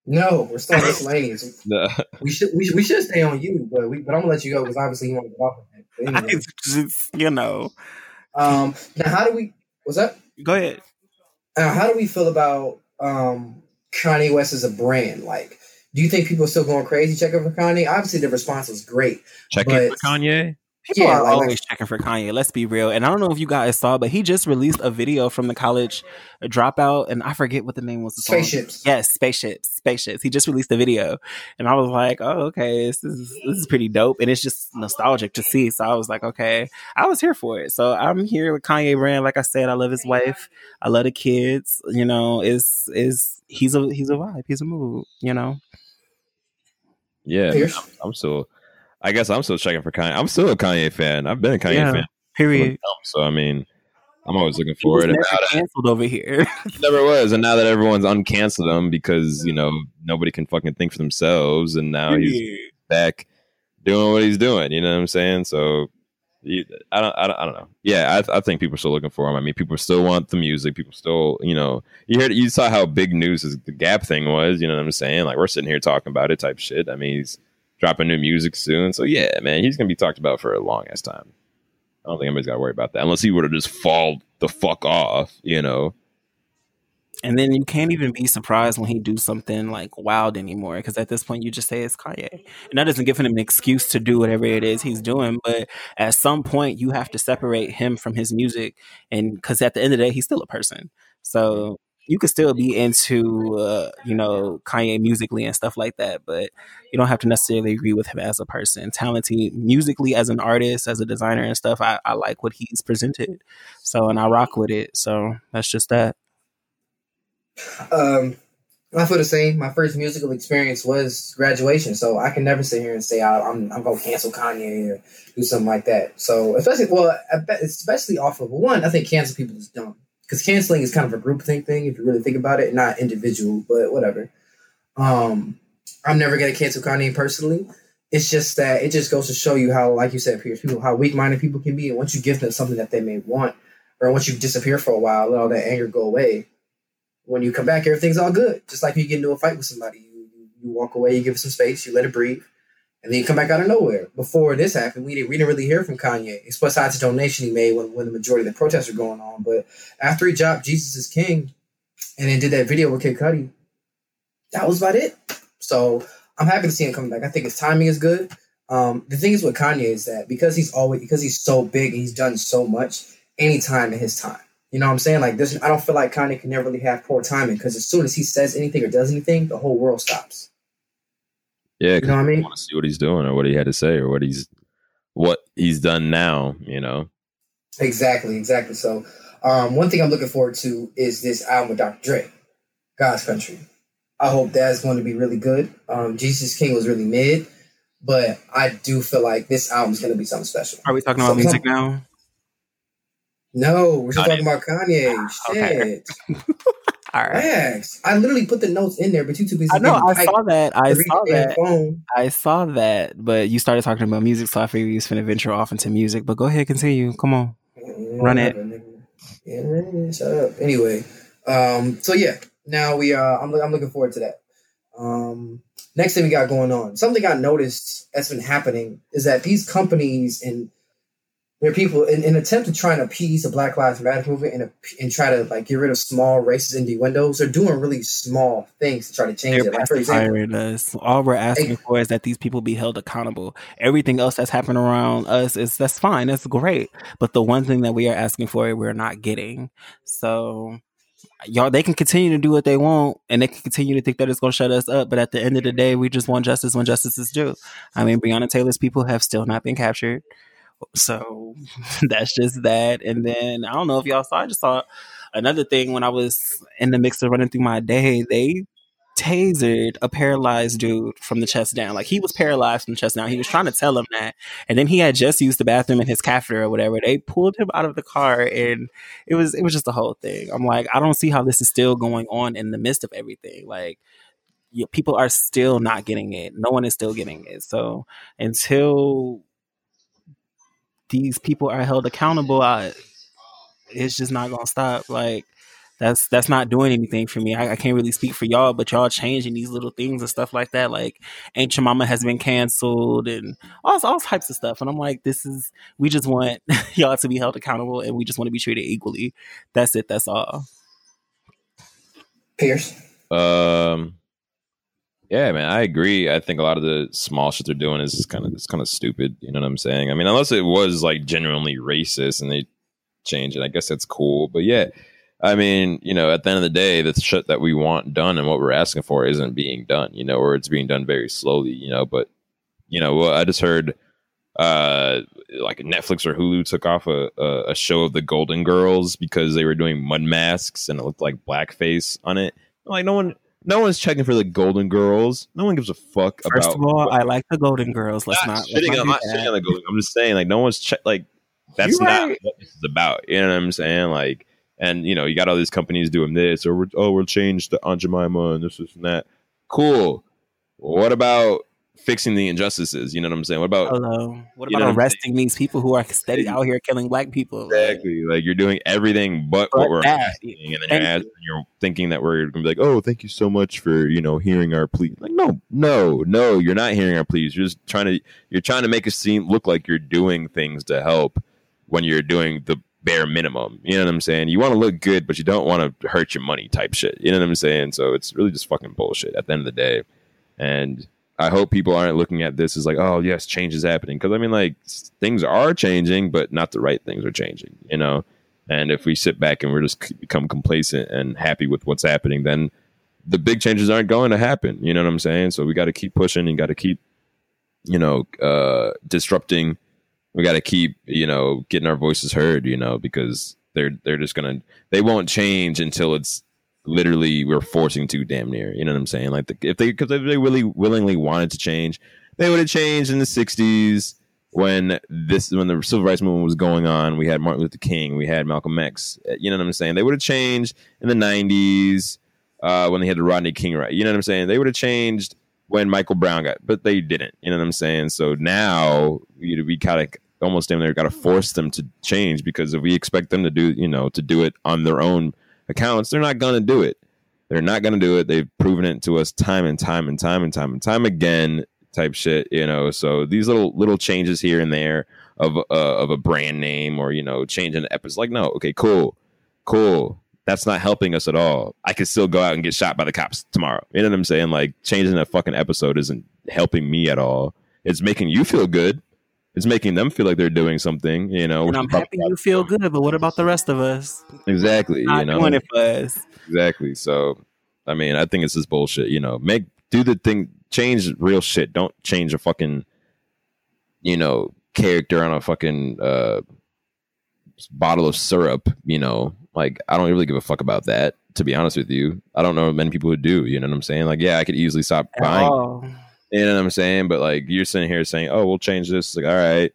No, we're still miscellaneous. The- We should we, should- we should stay on you, but we but I'm gonna let you go because obviously you want to get off of that. I anyway, just, you know, um, now how do we? What's up? go ahead. Uh, how do we feel about um Kanye West as a brand? Like, do you think people are still going crazy checking for Kanye? Obviously, the response was great. Checking But- for Kanye. People Yeah, are like- always checking for Kanye. Let's be real. And I don't know if you guys saw, but he just released a video from the college dropout, and I forget what the name was. The song. Spaceships. Yes, spaceships, spaceships. He just released a video, and I was like, "Oh, okay, this is this is pretty dope," and it's just nostalgic to see. So I was like, "Okay," I was here for it. So I'm here with Kanye Brand. Like I said, I love his wife. I love the kids. You know, is is he's a he's a vibe. He's a mood. You know. Yeah, Pierce? I'm, I'm still. I guess I'm still checking for Kanye. I'm still a Kanye fan. I've been a Kanye Yeah. fan. Period. So I mean, I'm always looking forward. Never canceled over here. never was, and now that everyone's uncanceled him because you know nobody can fucking think for themselves, and now he's back doing what he's doing. You know what I'm saying? So. I don't, I don't, I don't know. Yeah, I, I think people are still looking for him. I mean, people still want the music. People still, you know, you heard, you saw how big news is, the Gap thing was. You know what I'm saying? Like we're sitting here talking about it, type shit. I mean, he's dropping new music soon, so yeah, man, he's gonna be talked about for a long ass time. I don't think anybody's got to worry about that unless he were to just fall the fuck off. You know? And then you can't even be surprised when he do something like wild anymore, because at this point you just say it's Kanye, and that doesn't give him an excuse to do whatever it is he's doing. But at some point you have to separate him from his music, and because at the end of the day he's still a person, so you could still be into uh, you know Kanye musically and stuff like that, but you don't have to necessarily agree with him as a person. Talented musically as an artist, as a designer and stuff, I, I like what he's presented, so and I rock with it. So that's just that. Um, I feel the same. My first musical experience was graduation, so I can never sit here and say I, I'm I'm gonna cancel Kanye or do something like that. So especially, well, especially off of one, I think cancel people is dumb because canceling is kind of a group thing thing if you really think about it, not individual, but whatever. Um, I'm never gonna cancel Kanye personally. It's just that it just goes to show you how, like you said, Pierce, people how weak minded people can be, and once you give them something that they may want, or once you disappear for a while, let all that anger go away when you come back, everything's all good. Just like you get into a fight with somebody, you, you you walk away, you give it some space, you let it breathe, and then you come back out of nowhere. Before this happened, we didn't we didn't really hear from Kanye, besides the donation he made when, when the majority of the protests were going on. But after he dropped Jesus is King, and then did that video with Kid Cudi, that was about it. So I'm happy to see him coming back. I think his timing is good. Um, the thing is with Kanye is that because he's always because he's so big and he's done so much, anytime in his time. You know what I'm saying? Like this, I don't feel like Kanye can never really have poor timing because as soon as he says anything or does anything, the whole world stops. Yeah, You know what I mean? want to see what he's doing or what he had to say or what he's what he's done now. You know, Exactly, exactly. So, um, one thing I'm looking forward to is this album with Dr. Dre, God's Country. I hope that's going to be really good. Um, Jesus King was really mid, but I do feel like this album is going to be something special. Are we talking about So- music now? No, we're still Kanye. talking about Kanye. Okay. Shit. All right. I literally put the notes in there, but you too busy. I know. I saw that. I to saw that. Phone. I saw that. But you started talking about music, so I figured you was finna venture off into music. But go ahead, continue. Come on. Run it. Yeah, yeah, shut up. Anyway, um, so yeah, now we uh, I'm I'm looking forward to that. Um, next thing we got going on, something I noticed that's been happening is that these companies and there are people in an attempt to try and appease the Black Lives Matter movement and, and try to like get rid of small racist innuendos. They're doing really small things to try to change They're it. Like for example, us. All we're asking for is that these people be held accountable. Everything else that's happened around us is that's fine. That's great. But the one thing that we are asking for, we're not getting. So y'all they can continue to do what they want and they can continue to think that it's going to shut us up but at the end of the day we just want justice when justice is due i mean breonna taylor's people have still not been captured so that's just that and then i don't know if y'all saw i just saw another thing when i was in the mix of running through my day they tasered a paralyzed dude from the chest down like he was paralyzed from the chest down he was trying to tell him that and then he had just used the bathroom in his catheter or whatever they pulled him out of the car and it was it was just the whole thing. I'm like, I don't see how this is still going on in the midst of everything. Like, people are still not getting it. No one is still getting it. So until these people are held accountable, I, it's just not gonna stop. Like. That's that's not doing anything for me. I, I can't really speak for y'all, but y'all changing these little things and stuff like that. Like Aunt Jemima has been canceled and all all types of stuff. And I'm like, this is we just want y'all to be held accountable and we just want to be treated equally. That's it. That's all. Pierce. Um, yeah, man, I agree. I think a lot of the small shit they're doing is kind of it's kind of stupid. You know what I'm saying? I mean, unless it was like genuinely racist and they change it, I guess that's cool. But yeah, I mean, you know, at the end of the day, the shit that we want done and what we're asking for isn't being done. You know, or it's being done very slowly. You know, but you know, I just heard uh like Netflix or Hulu took off a a show of the Golden Girls because they were doing mud masks and it looked like blackface on it. Like no one no one's checking for the Golden Girls. No one gives a fuck First about of all, I like the Golden Girls. Let's not not. let's shitting, not I'm not shitting on the Golden. I'm just saying, like, no one's check. Like, that's You're not right. what this is about. You know what I'm saying? Like, and you know, you got all these companies doing this, or we're, oh, we'll change the Aunt Jemima and this, this, and that. Cool. What about fixing the injustices? You know what I'm saying? What about Hello. What You about know what arresting these people who are steady out here killing black people? Exactly? Like, you're doing everything but, But what we're that. asking, and then you're, Thank ask- you're thinking that we're gonna be like, oh, thank you so much for you know hearing our plea. Like, no, no, no, you're not hearing our pleas. You're just trying to you're trying to make it seem look like you're doing things to help when you're doing the bare minimum. You know what I'm saying? You want to look good, but you don't want to hurt your money type shit. You know what I'm saying? So it's really just fucking bullshit at the end of the day. And I hope people aren't looking at this as like, oh yes, change is happening. Because I mean, like things are changing, but not the right things are changing. You know. And if we sit back and we're just become complacent and happy with what's happening, then the big changes aren't going to happen. You know what I'm saying? So we got to keep pushing and got to keep, you know, uh, disrupting. We got to keep, you know, getting our voices heard. You know, because they're they're just gonna they won't change until it's literally we're forcing to damn near. You know what I'm saying? Like the, if they because if they really willingly wanted to change, they would have changed in the '60s when this when the civil rights movement was going on. We had Martin Luther King, we had Malcolm X. Uh, You know what I'm saying? They would have changed in the '90s uh, when they had the Rodney King right. You know what I'm saying? They would have changed when Michael Brown got, but they didn't. You know what I'm saying? So now we, we kind of almost damn near got to force them to change because if we expect them to do, you know, to do it on their own accounts, they're not going to do it. They're not going to do it. They've proven it to us time and time and time and time and time again. Type shit, you know. So these little little changes here and there of uh, of a brand name or you know changing the episode, like no, okay, cool, cool. That's not helping us at all. I could still go out and get shot by the cops tomorrow. You know what I'm saying? Like changing a fucking episode isn't helping me at all. It's making you feel good. It's making them feel like they're doing something. You know, And I'm happy you feel good, but what about the rest of us? exactly. Not you know, doing it for us. Exactly. So, I mean, I think it's just bullshit. You know, make do the thing, change real shit. Don't change a fucking, you know, character on a fucking uh, bottle of syrup. You know, like I don't really give a fuck about that. To be honest with you, I don't know many people who do. You know what I'm saying? Like, yeah, I could easily stop At buying. all. You know what I'm saying? But like, you're sitting here saying, "Oh, we'll change this." Like, all right,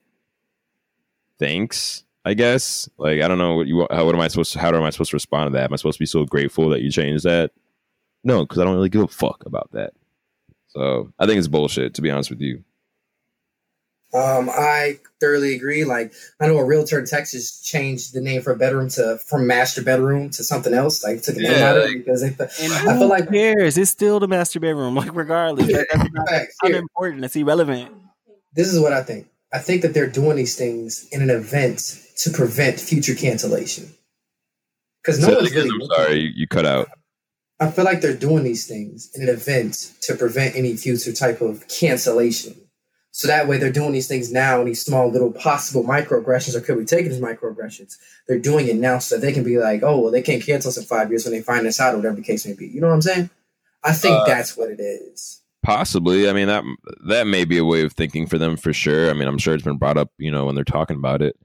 thanks. I guess. Like, I don't know what you. How what am I supposed to? How am I supposed to respond to that? Am I supposed to be so grateful that you changed that? No, because I don't really give a fuck about that. So I think it's bullshit. To be honest with you. Um, I thoroughly agree. Like, I know a realtor in Texas changed the name for a bedroom to from master bedroom to something else. Like, took the name Yeah, out of like- it because they, I feel like cares? It's still the master bedroom. Like regardless, Like, that's not Facts. Here, unimportant. It's irrelevant. this is what I think. I think that they're doing these things in an event to prevent future cancellation. Because no Say that one's again, really. I'm sorry, you, you cut out. I feel like they're doing these things in an event to prevent any future type of cancellation. So that way, they're doing these things now, and these small little possible microaggressions, or could be taken as microaggressions. They're doing it now so that they can be like, oh, well, they can't cancel us in five years when they find this out, or whatever the case may be. You know what I'm saying? I think Uh, that's what it is. Possibly. I mean that that may be a way of thinking for them for sure. I mean, I'm sure it's been brought up, you know, when they're talking about it.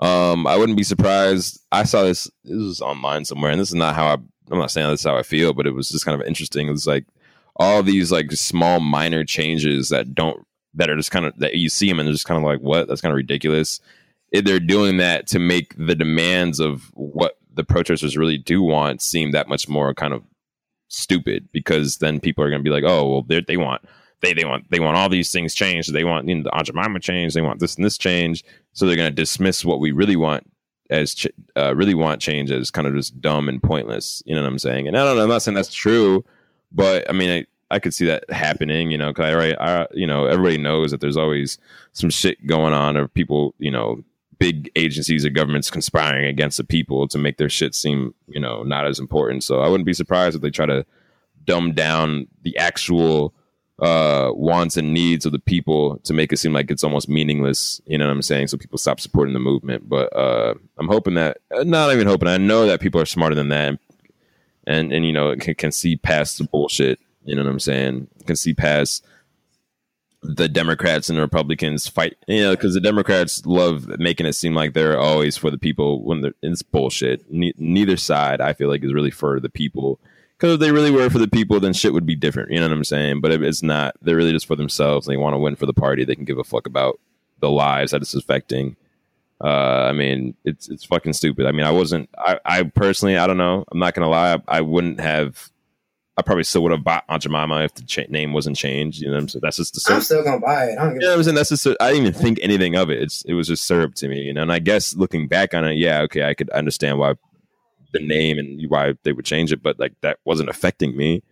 Um, I wouldn't be surprised. I saw this. This was online somewhere, and this is not how I. I'm not saying this is how I feel, but it was just kind of interesting. It was like all these like small minor changes that don't that are just kind of that you see them and they're just kind of like what that's kind of ridiculous. It, they're doing that to make the demands of what the protesters really do want seem that much more kind of stupid because then people are going to be like, oh, well, they want they they want they want all these things changed. They want you know, the Aunt Jemima change. They want this and this change. So they're going to dismiss what we really want as ch- uh, really want change as kind of just dumb and pointless. You know what I'm saying? And I don't know. I'm not saying that's true, but I mean, I, could see that happening. You know, because I, right, I you know everybody knows that there's always some shit going on of people you know big agencies or governments conspiring against the people to make their shit seem, you know, not as important. So I wouldn't be surprised if they try to dumb down the actual uh wants and needs of the people to make it seem like it's almost meaningless you know what i'm saying so people stop supporting the movement but uh i'm hoping that uh, not even hoping i know that people are smarter than that and and you know can, can see past the bullshit you know what i'm saying can see past the Democrats and the Republicans fight, you know, because the Democrats love making it seem like they're always for the people when they're, it's bullshit. Ne- neither side, I feel like, is really for the people. Because if they really were for the people, then shit would be different. You know what I'm saying? But it's not, they're really just for themselves. They want to win for the party. They can give a fuck about the lives that it's affecting. Uh, I mean, it's it's fucking stupid. I mean, I wasn't. I, I personally, I don't know. I'm not gonna lie. I, I wouldn't have. I probably still would have bought Aunt Jemima if the cha- name wasn't changed. You know, what I'm saying? that's just the I'm still gonna buy it. I don't give you know what I'm saying? That's just, I didn't even think anything of it. It's, it was just syrup to me, you know. And I guess looking back on it, yeah, okay, I could understand why the name and why they would change it, but like that wasn't affecting me.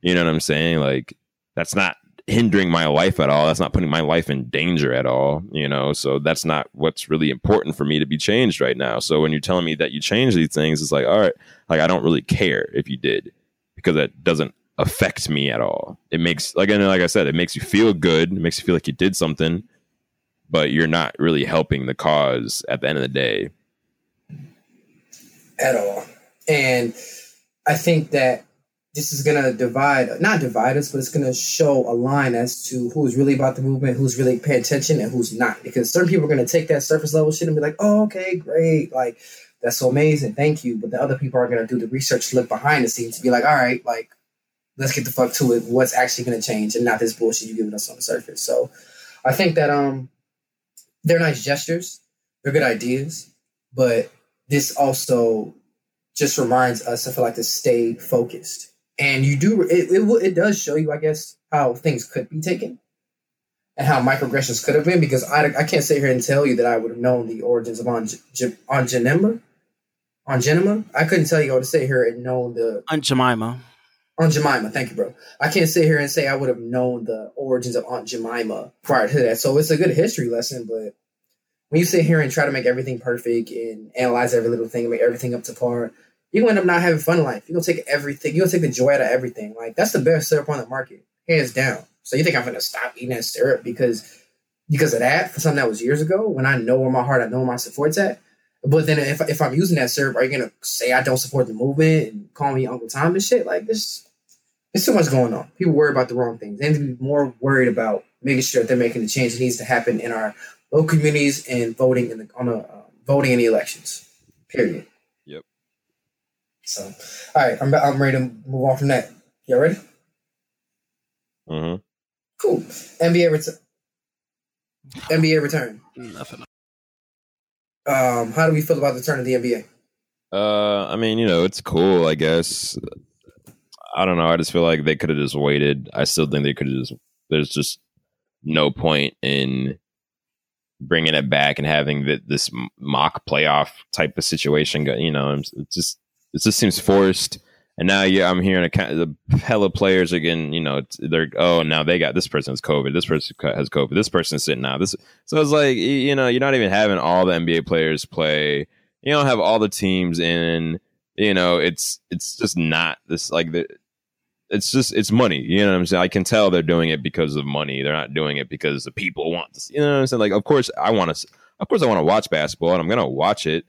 You know what I'm saying? Like that's not hindering my life at all. That's not putting my life in danger at all. You know, so that's not what's really important for me to be changed right now. So when you're telling me that you change these things, it's like, all right, like I don't really care if you did because that doesn't affect me at all. It makes like I like I said, it makes you feel good. It makes you feel like you did something, but you're not really helping the cause at the end of the day. at all. And I think that this is gonna divide, not divide us, but it's gonna show a line as to who's really about the movement, who's really paying attention, and who's not. Because certain people are gonna take that surface level shit and be like, "Oh, okay, great, like that's so amazing, thank you." But the other people are gonna do the research look behind the scenes to be like, "All right, like let's get the fuck to it. What's actually gonna change, and not this bullshit you're giving us on the surface." So, I think that um, they're nice gestures, they're good ideas, but this also just reminds us, I feel like, to stay focused. And you do it. It, it does show you, I guess, how things could be taken and how microaggressions could have been. Because I, I can't sit here and tell you that I would have known the origins of on on Genema, on Jemima? I couldn't tell you. I would have sit here and know the Aunt Jemima. Aunt Jemima. Thank you, bro. I can't sit here and say I would have known the origins of Aunt Jemima prior to that. So it's a good history lesson, but when you sit here and try to make everything perfect and analyze every little thing and make everything up to par, you're gonna end up not having fun in life. You're gonna take everything, you're gonna take the joy out of everything. Like that's the best syrup on the market, hands down. So you think I'm gonna stop eating that syrup because because of that for something that was years ago when I know where my heart, I know where my support's at. But then if if I'm using that syrup, are you gonna say I don't support the movement and call me Uncle Tom and shit? Like this there's too much going on. People worry about the wrong things. They need to be more worried about making sure that they're making the change that needs to happen in our local communities and voting in the on the uh, voting in the elections. Period. Yep. So, all right, I'm I'm ready to move on from that. Y'all ready? Mm hmm Cool. NBA return. NBA return. Nothing. Um, how do we feel about the turn of the NBA? Uh, I mean, you know, it's cool. I guess. I don't know. I just feel like they could have just waited. I still think they could have just. There's just no point in bringing it back and having the, this mock playoff type of situation. You know, just it just seems forced. And now, yeah, I'm hearing a the hella players are getting, you know, they're oh now they got this person's COVID, this person has COVID, this person's sitting out. This so it's like you know you're not even having all the NBA players play. You don't have all the teams in. You know, it's it's just not this like the. It's just it's money. You know what I'm saying? I can tell they're doing it because of money. They're not doing it because the people want to. You know what I'm saying? Like, of course, I want to. Of course, I want to watch basketball, and I'm gonna watch it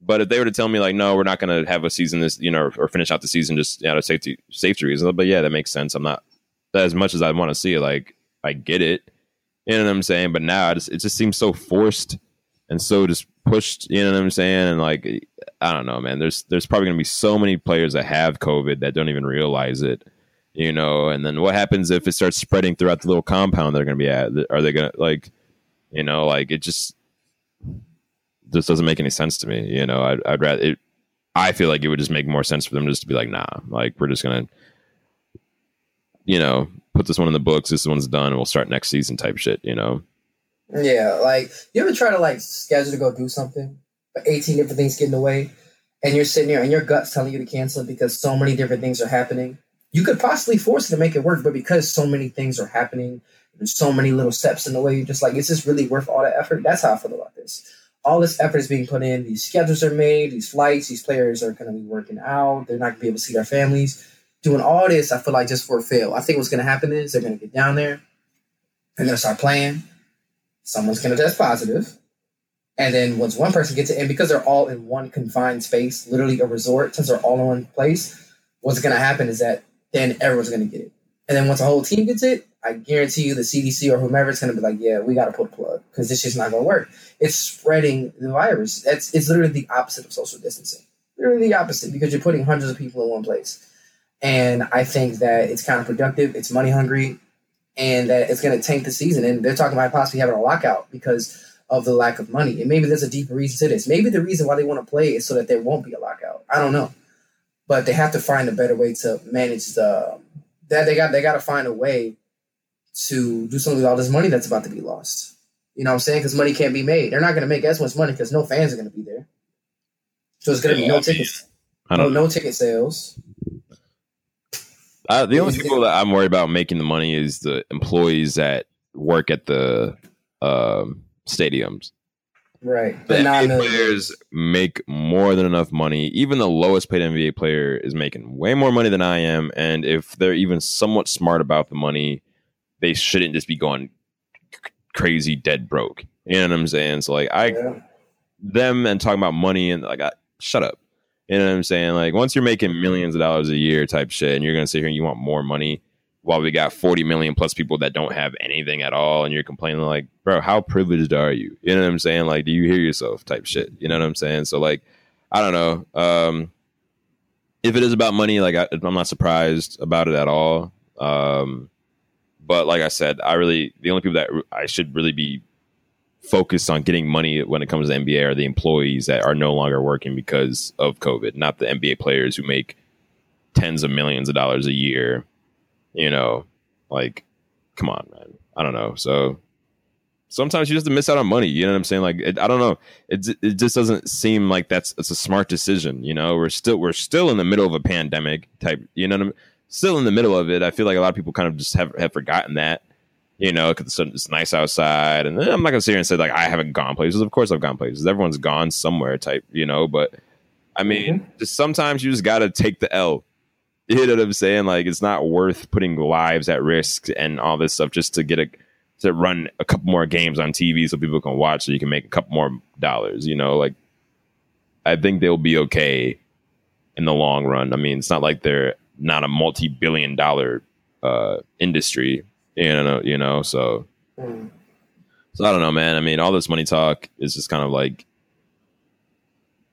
but if they were to tell me like, no, we're not going to have a season this, you know, or finish out the season just out of safety safety reasons, but yeah, that makes sense. I'm not as much as I want to see it. Like, I get it, you know what I'm saying. But now it just, it just seems so forced and so just pushed. You know what I'm saying? And like, I don't know, man. There's there's probably going to be so many players that have COVID that don't even realize it. You know, and then what happens if it starts spreading throughout the little compound they're going to be at? Are they going to like, you know, like it just this doesn't make any sense to me. You know, I'd, I'd rather. It, I feel like it would just make more sense for them just to be like, nah, like we're just gonna, you know, put this one in the books. This one's done. and We'll start next season type shit. You know. Yeah, like you ever try to like schedule to go do something, but eighteen different things get in the way, and you're sitting there and your gut's telling you to cancel it because so many different things are happening. You could possibly force it to make it work, but because so many things are happening, there's so many little steps in the way. You're just like, is this really worth all the effort? That's how I feel about this all this effort is being put in. These schedules are made, these flights, these players are going to be working out. They're not going to be able to see their families. Doing all this, I feel like just for a fail. I think what's going to happen is they're going to get down there, and they're start playing. Someone's going to test positive. And then once one person gets it, and because they're all in one confined space, literally a resort, since they're all in one place, what's going to happen is that then everyone's going to get it. And then once a whole team gets it, I guarantee you the CDC or whomever is going to be like, yeah, we got to pull the plug because this is not going to work. It's spreading the virus. It's, it's literally the opposite of social distancing. Literally the opposite because you're putting hundreds of people in one place. And I think that it's counterproductive. It's money hungry, and that it's going to tank the season. And they're talking about possibly having a lockout because of the lack of money. And maybe there's a deeper reason to this. Maybe the reason why they want to play is so that there won't be a lockout. I don't know, but they have to find a better way to manage the that they got. They got to find a way to do something with all this money that's about to be lost. You know what I'm saying? Because money can't be made. They're not going to make as much money because no fans are going to be there. So it's going to be no tickets. No, no ticket sales. Uh, the only people that I'm worried about making the money is the employees that work at the um, stadiums. Right. The NBA players make more than enough money. Even the lowest paid NBA player is making way more money than I am. And if they're even somewhat smart about the money, they shouldn't just be going crazy dead broke. You know what I'm saying? So like I yeah. them and talking about money and like I, shut up. You know what I'm saying? Like once you're making millions of dollars a year type shit and you're gonna sit here and you want more money while we got 40 million plus people that don't have anything at all and you're complaining like, bro, how privileged are you? You know what I'm saying? Like, do you hear yourself type shit? You know what I'm saying? So like, I don't know. Um if it is about money, like I, I'm not surprised about it at all. Um but like I said, I really the only people that I should really be focused on getting money when it comes to NBA are the employees that are no longer working because of COVID, not the NBA players who make tens of millions of dollars a year. You know, like, come on, man. I don't know. So sometimes you just miss out on money. You know what I'm saying? Like, it, I don't know. It it just doesn't seem like that's it's a smart decision. You know, we're still we're still in the middle of a pandemic type. You know what I'm still in the middle of it. I feel like a lot of people kind of just have, have forgotten that, you know, because it's, it's, nice outside. And I'm not to sit here and say, like, I haven't gone places. Of course I've gone places. Everyone's gone somewhere type, you know, but I mean, mm-hmm. just sometimes you just got to take the L. You know what I'm saying? Like, it's not worth putting lives at risk and all this stuff just to get a, to run a couple more games on TV so people can watch so you can make a couple more dollars, you know, like, I think they'll be okay in the long run. I mean, it's not like they're not a multi-billion dollar uh, industry you know you know so mm. so i don't know man i mean all this money talk is just kind of like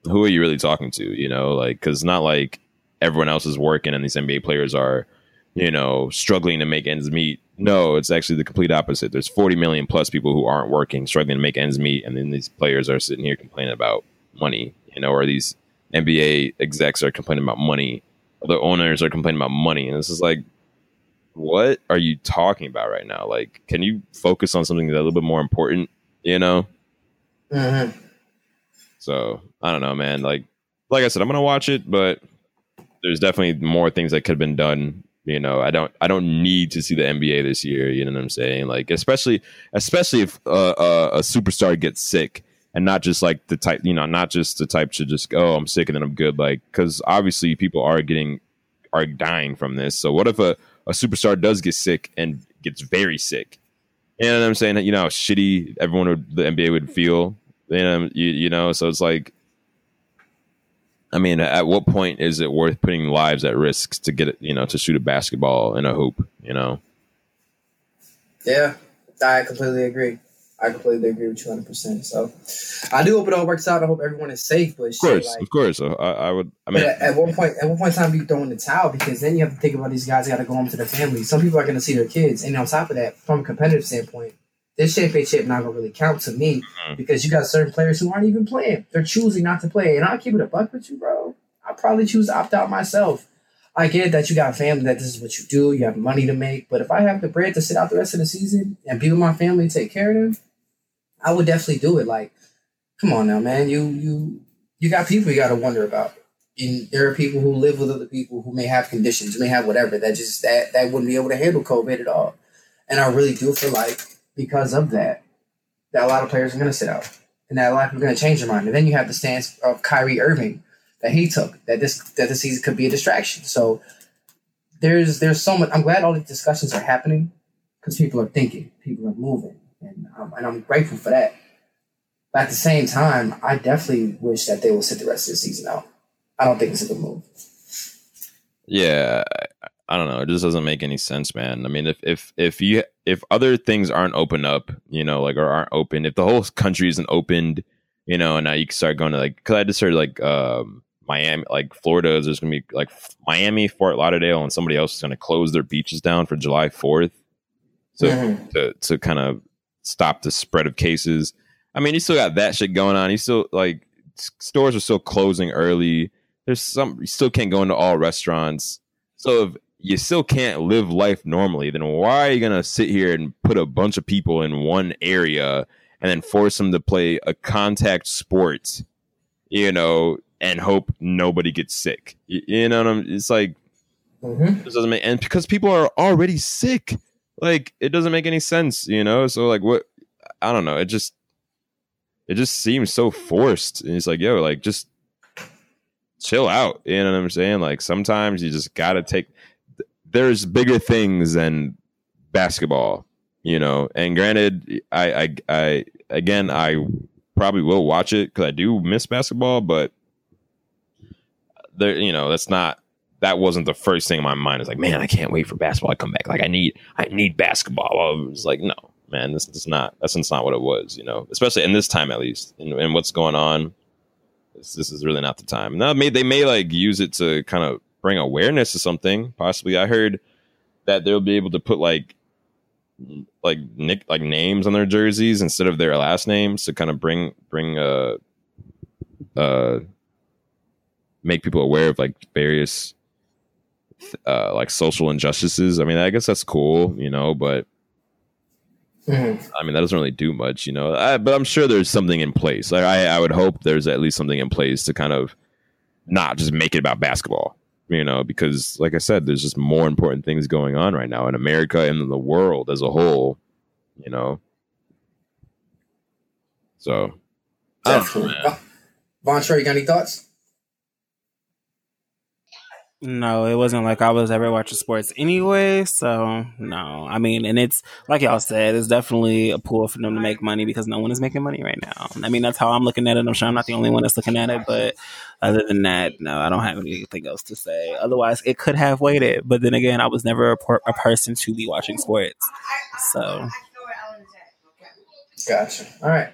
who are you really talking to you know like because not like everyone else is working and these nba players are you know struggling to make ends meet no it's actually the complete opposite there's 40 million plus people who aren't working struggling to make ends meet and then these players are sitting here complaining about money you know or these nba execs are complaining about money the owners are complaining about money, and this is like, what are you talking about right now? Like, can you focus on something that's a little bit more important? You know. Mm-hmm. So I don't know, man. Like, like I said, I'm gonna watch it, but there's definitely more things that could have been done. You know, I don't I don't need to see the NBA this year. You know what I'm saying? Like especially especially if uh, uh, a superstar gets sick and not just like the type you know not just the type to just go oh, I'm sick and then I'm good. Like because obviously people are getting are dying from this. So what if a a superstar does get sick and gets very sick? You know what I'm saying? You know how shitty everyone would the NBA would feel. You know, you, you know, so it's like I mean, at what point is it worth putting lives at risk to get it, you know, to shoot a basketball in a hoop, you know? Yeah, I completely agree. I completely agree with you 100%. So I do hope it all works out. I hope everyone is safe. But of course, like, of course. Uh, I, I, would, I mean, at, at, one point, at one point in time, you throw in the towel because then you have to think about these guys got to go home to their families. Some people are going to see their kids. And on top of that, from a competitive standpoint, this championship not gonna really count to me mm-hmm. because you got certain players who aren't even playing. They're choosing not to play. And I'll keep it a buck with you, bro. I'll probably choose to opt out myself. I get that you got family that this is what you do, you have money to make, but if I have the bread to sit out the rest of the season and be with my family and take care of them, I would definitely do it. Like, come on now, man. You you you got people you gotta wonder about. And there are people who live with other people who may have conditions, may have whatever that just that that wouldn't be able to handle COVID at all. And I really do feel like because of that, that a lot of players are going to sit out, and that a lot of people are going to change their mind. And then you have the stance of Kyrie Irving that he took that this that the season could be a distraction. So there's there's so much. I'm glad all these discussions are happening because people are thinking, people are moving, and um, and I'm grateful for that. But at the same time, I definitely wish that they will sit the rest of the season out. I don't think it's a good move. Yeah, I don't know. It just doesn't make any sense, man. I mean, if if if you if other things aren't open up, you know, like or aren't open, if the whole country isn't opened, you know, and now you can start going to like, because I just heard like um, Miami, like Florida, is there's gonna be like Miami, Fort Lauderdale, and somebody else is gonna close their beaches down for July 4th, so mm-hmm. to to kind of stop the spread of cases. I mean, you still got that shit going on. You still like stores are still closing early. There's some you still can't go into all restaurants. So if you still can't live life normally, then why are you gonna sit here and put a bunch of people in one area and then force them to play a contact sport, you know, and hope nobody gets sick? You, you know what I'm? It's like mm-hmm. this doesn't make and because people are already sick, like it doesn't make any sense, you know. So like what? I don't know. It just it just seems so forced. And it's like, yo, like just chill out. You know what I'm saying? Like sometimes you just gotta take there's bigger things than basketball, you know. And granted, I, I, I again, I probably will watch it because I do miss basketball, but there, you know, that's not that wasn't the first thing in my mind. It's like, man, I can't wait for basketball to come back. Like, I need, I need basketball. I was like, no, man, this is not. That's not what it was. You know, especially in this time, at least, and, and what's going on. This, this, is really not the time. Now, may they may like use it to kind of bring awareness to something. Possibly, I heard that they'll be able to put like like nick like names on their jerseys instead of their last names to kind of bring bring uh uh make people aware of like various uh like social injustices. I mean, I guess that's cool, you know, but mm-hmm. I mean that doesn't really do much, you know. I, but I'm sure there's something in place. Like I, I would hope there's at least something in place to kind of not just make it about basketball you know, because like I said, there's just more important things going on right now in America and in the world as a whole, you know. So, definitely. Von Trey, you got any thoughts? No, it wasn't like I was ever watching sports anyway. So no, I mean, and it's like y'all said, it's definitely a pool for them to make money because no one is making money right now. I mean, that's how I'm looking at it. I'm sure I'm not the only one that's looking at it, but other than that, no, I don't have anything else to say. Otherwise, it could have waited, but then again, I was never a, a person to be watching sports. So, gotcha. All right.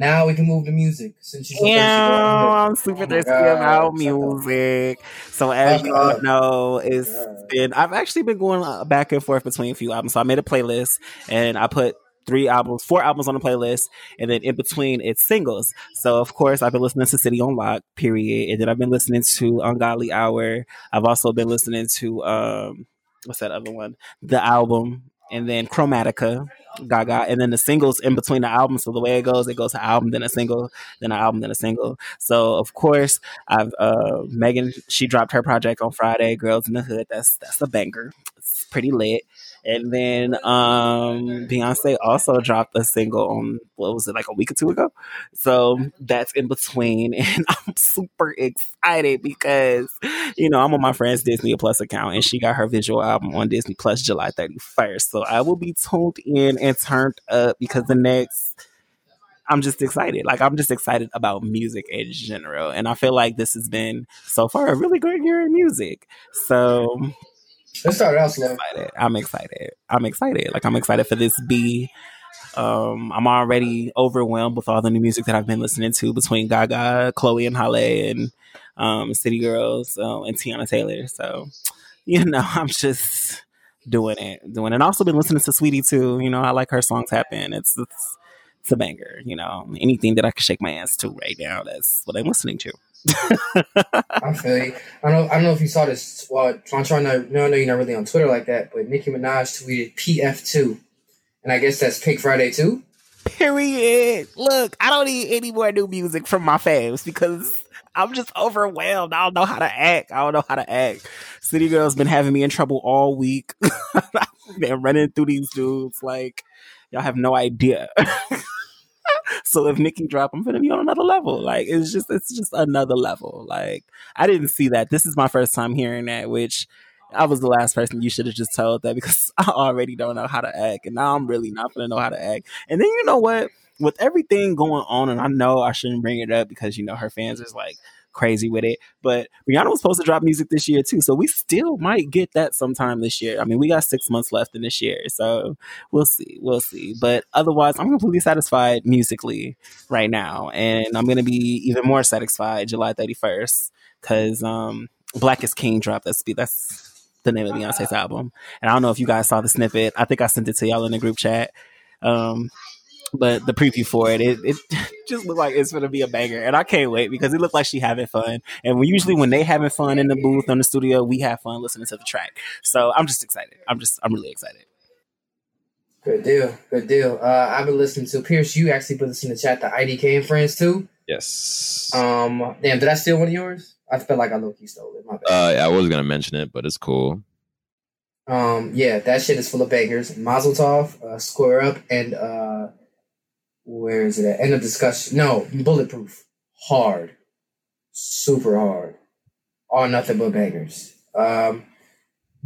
Now we can move to music since you. Yeah, I'm super oh thirsty about music. So as you all know, it's been I've actually been going uh, back and forth between a few albums. So I made a playlist and I put three albums, four albums on the playlist, and then in between it's singles. So of course I've been listening to City on Lock, period, and then I've been listening to Ungodly Hour. I've also been listening to um what's that other one? The album, and then Chromatica Gaga, and then the singles in between the albums. So the way it goes, it goes to album, then a single, then an album, then a single. So of course, I've uh Megan. She dropped her project on Friday, "Girls in the Hood." That's that's a banger. It's pretty lit. And then um Beyonce also dropped a single on what was it like a week or two ago. So that's in between, and I'm super excited because you know I'm on my friend's Disney Plus account, and she got her visual album on Disney Plus July 31st. So I will be tuned in and turned up because the next. I'm just excited. Like I'm just excited about music in general, and I feel like this has been so far a really great year in music. So Let's start out slow. I'm excited. I'm excited. Like I'm excited for this B. Um, I'm already overwhelmed with all the new music that I've been listening to between Gaga, Chloe and Halle, and um, City Girls uh, and Teyana Taylor. So, you know, I'm just doing it, doing it. And also been listening to Saweetie too. You know, I like her songs happen. It's it's it's a banger. You know, anything that I can shake my ass to right now, that's what I'm listening to. I feel you. I don't know. I don't know if you saw this. Well, I'm trying to. No, no, you're not really on Twitter like that. But Nicki Minaj tweeted PF2, and I guess that's Pink Friday too. Period. Look, I don't need any more new music from my fans because I'm just overwhelmed. I don't know how to act. I don't know how to act. City Girl's been having me in trouble all week. Been running through these dudes like y'all have no idea. so if Nicki drop, I'm gonna be on another level. Like it's just it's just another level. Like I didn't see that. This is my first time hearing that, which I was the last person you should have just told that because I already don't know how to act, and now I'm really not gonna know how to act. And then you know what? With everything going on, and I know I shouldn't bring it up because you know her fans is like crazy with it. But Rihanna was supposed to drop music this year too, so we still might get that sometime this year. I mean, we got six months left in this year, so we'll see, we'll see. But otherwise, I'm completely satisfied musically right now, and I'm gonna be even more satisfied July 31st because um, Black is King dropped. That's that's the name of Beyonce's album, and I don't know if you guys saw the snippet. I think I sent it to y'all in the group chat. Um, but the preview for it, it, it just looked like it's gonna be a banger, and I can't wait because it looked like she having fun. And we usually when they having fun in the booth on the studio, we have fun listening to the track. So I'm just excited. I'm just I'm really excited. Good deal. Good deal. Uh, I've been listening to Pierce. You actually put this in the chat. The IDK and friends too. Yes. Um, damn, did I steal one of yours? I felt like I low key stole it. My bad. Uh, I was gonna mention it, but it's cool. Um, yeah, that shit is full of bangers. Mazel Tov, uh, Square Up, and uh, where is it at? End of discussion. No, Bulletproof. Hard. Super hard. All nothing but bangers. Um,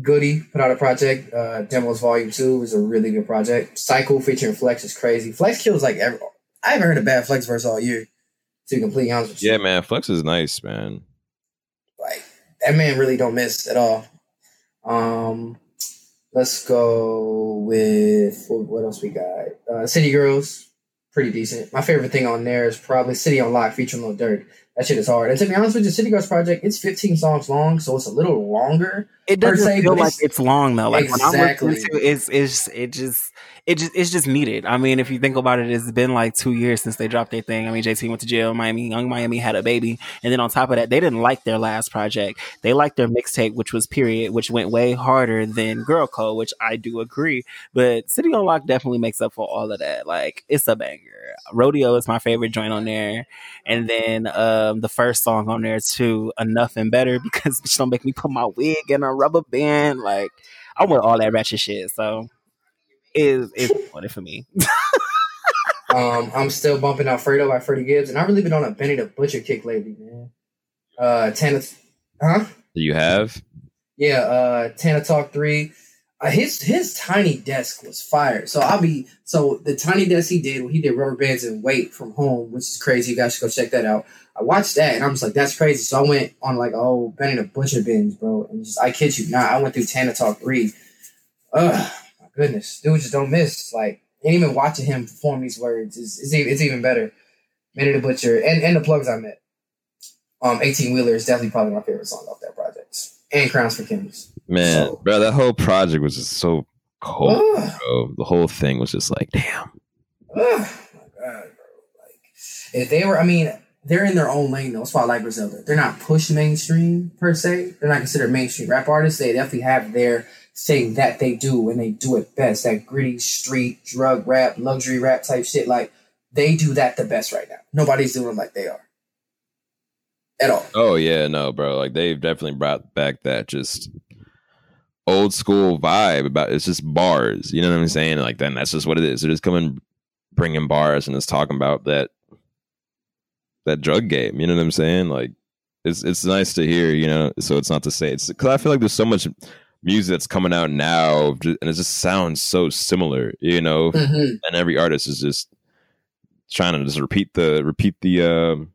Goody put out a project. Uh, Demos Volume 2 is a really good project. Cycle featuring Flex is crazy. Flex kills like every. I haven't heard a bad Flex verse all year, to be completely honest with you. Yeah, man. Flex is nice, man. Like, that man really don't miss at all. Um, let's go with what what else we got. Uh, City Girls, pretty decent. My favorite thing on there is probably City on Lock featuring Lil Durk. That shit is hard. And to be honest with you, City Girls project, it's 15 songs long, so it's a little longer. It doesn't se, feel like it's long though. Like Exactly. when I'm listening to it, it's it's it just it just it's just needed. I mean, if you think about it, it's been like two years since they dropped their thing. I mean, JT went to jail, Miami, Young Miami had a baby, and then on top of that, they didn't like their last project. They liked their mixtape, which was Period, which went way harder than Girl Code, which I do agree. But City on Lock definitely makes up for all of that. Like it's a banger. Rodeo is my favorite joint on there, and then uh, um, the first song on there too, Enough and Better, because bitch don't make me put my wig in a rubber band. Like I want all that ratchet shit. So is is funny for me. Um, I'm still bumping Alfredo by Freddie Gibbs, and I've really been on a Benny the Butcher kick lately, man. Uh, Tana, huh? You have? Yeah, uh, Tana Talk Three. Uh, his his tiny desk was fire. So I'll be so the tiny desk he did when he did rubber bands and weight from home, which is crazy. You guys should go check that out. I watched that and I was like, that's crazy. So I went on like oh Benny the Butcher binge, bro. And just I kid you not, I went through Tana Talk Three. Ugh, my goodness, dude just don't miss. Like, and even watching him perform these words is is even, it's even better. Benny the Butcher and and the plugs I met. Um, 18 Wheeler is definitely probably my favorite song off that project. And Crowns for Kings. Man, bro, that whole project was just so cold, bro. The whole thing was just like, damn. Ugh, God, bro. Like, if they were, I mean, they're in their own lane though. That's why I like Griselda. They're not pushed mainstream per se. They're not considered mainstream rap artists. They definitely have their thing that they do and they do it best. That gritty street drug rap, luxury rap type shit. Like they do that the best right now. Nobody's doing like they are. At all. Oh yeah, no, bro. Like they've definitely brought back that just old school vibe about it's just bars. You know what I'm saying? Like then that's just what it is. They're just coming bringing bars and just talking about that that drug game. You know what I'm saying? Like it's it's nice to hear. You know, so it's not to say it's because I feel like there's so much music that's coming out now and it just sounds so similar. You know, Mhm. and every artist is just trying to just repeat the repeat the um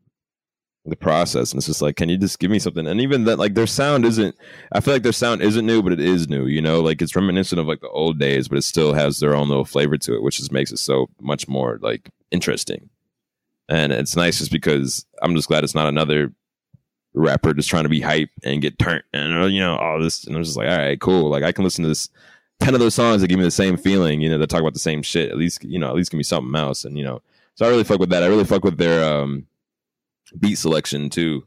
the process and it's just like can you just give me something? And even that like their sound isn't i feel like their sound isn't new but it is new you know? Like it's reminiscent of like the old days but it still has their own little flavor to it which just makes it so much more like interesting. And it's nice just because i'm just glad it's not another rapper just trying to be hype and get turned and uh, you know all this and i'm just like all right cool like i can listen to this 10 of those songs that give me the same feeling you know that talk about the same shit at least you know at least give me something else and you know so i really fuck with that. I really fuck with their um beat selection too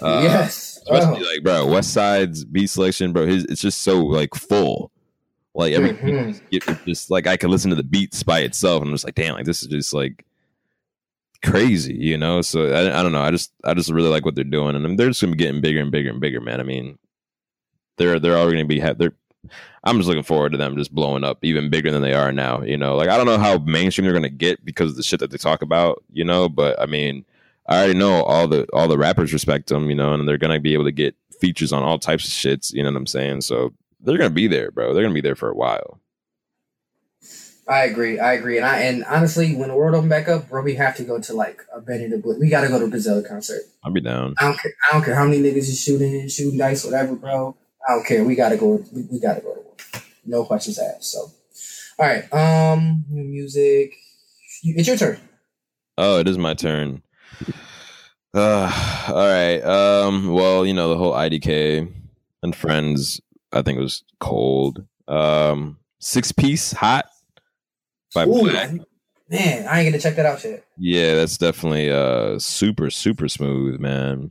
uh, yes. especially Oh. like bro west side's beat selection bro his it's just so like full like every Mhm. it, it just like i can listen to the beats by itself and i'm just like damn like this is just like crazy you know so I, I don't know i just i just really like what they're doing and they're just gonna be getting bigger and bigger and bigger man i mean they're they're already gonna be ha- they're i'm just looking forward to them just blowing up even bigger than they are now you know like i don't know how mainstream they're gonna get because of the shit that they talk about you know but i mean i already know all the all the rappers respect them you know and they're gonna be able to get features on all types of shits you know what i'm saying so they're gonna be there bro they're gonna be there for a while I agree. I agree. And I and honestly, when the world open back up, bro, we have to go to like a Benny the Blitz. We got to go to a Griselda concert. i'll be down I don't care. I don't care how many niggas is shooting, shooting dice, whatever, bro. I don't care. We gotta go. We, we gotta go to war. No questions asked. So, all right. Um, new music. It's your turn. Oh, it is my turn. Uh, all right. Um, well, you know, the whole IDK and friends, I think it was cold. Um, six piece hot by Ooh, Black. man, I ain't gonna check that out yet. Yeah, that's definitely uh super, super smooth, man.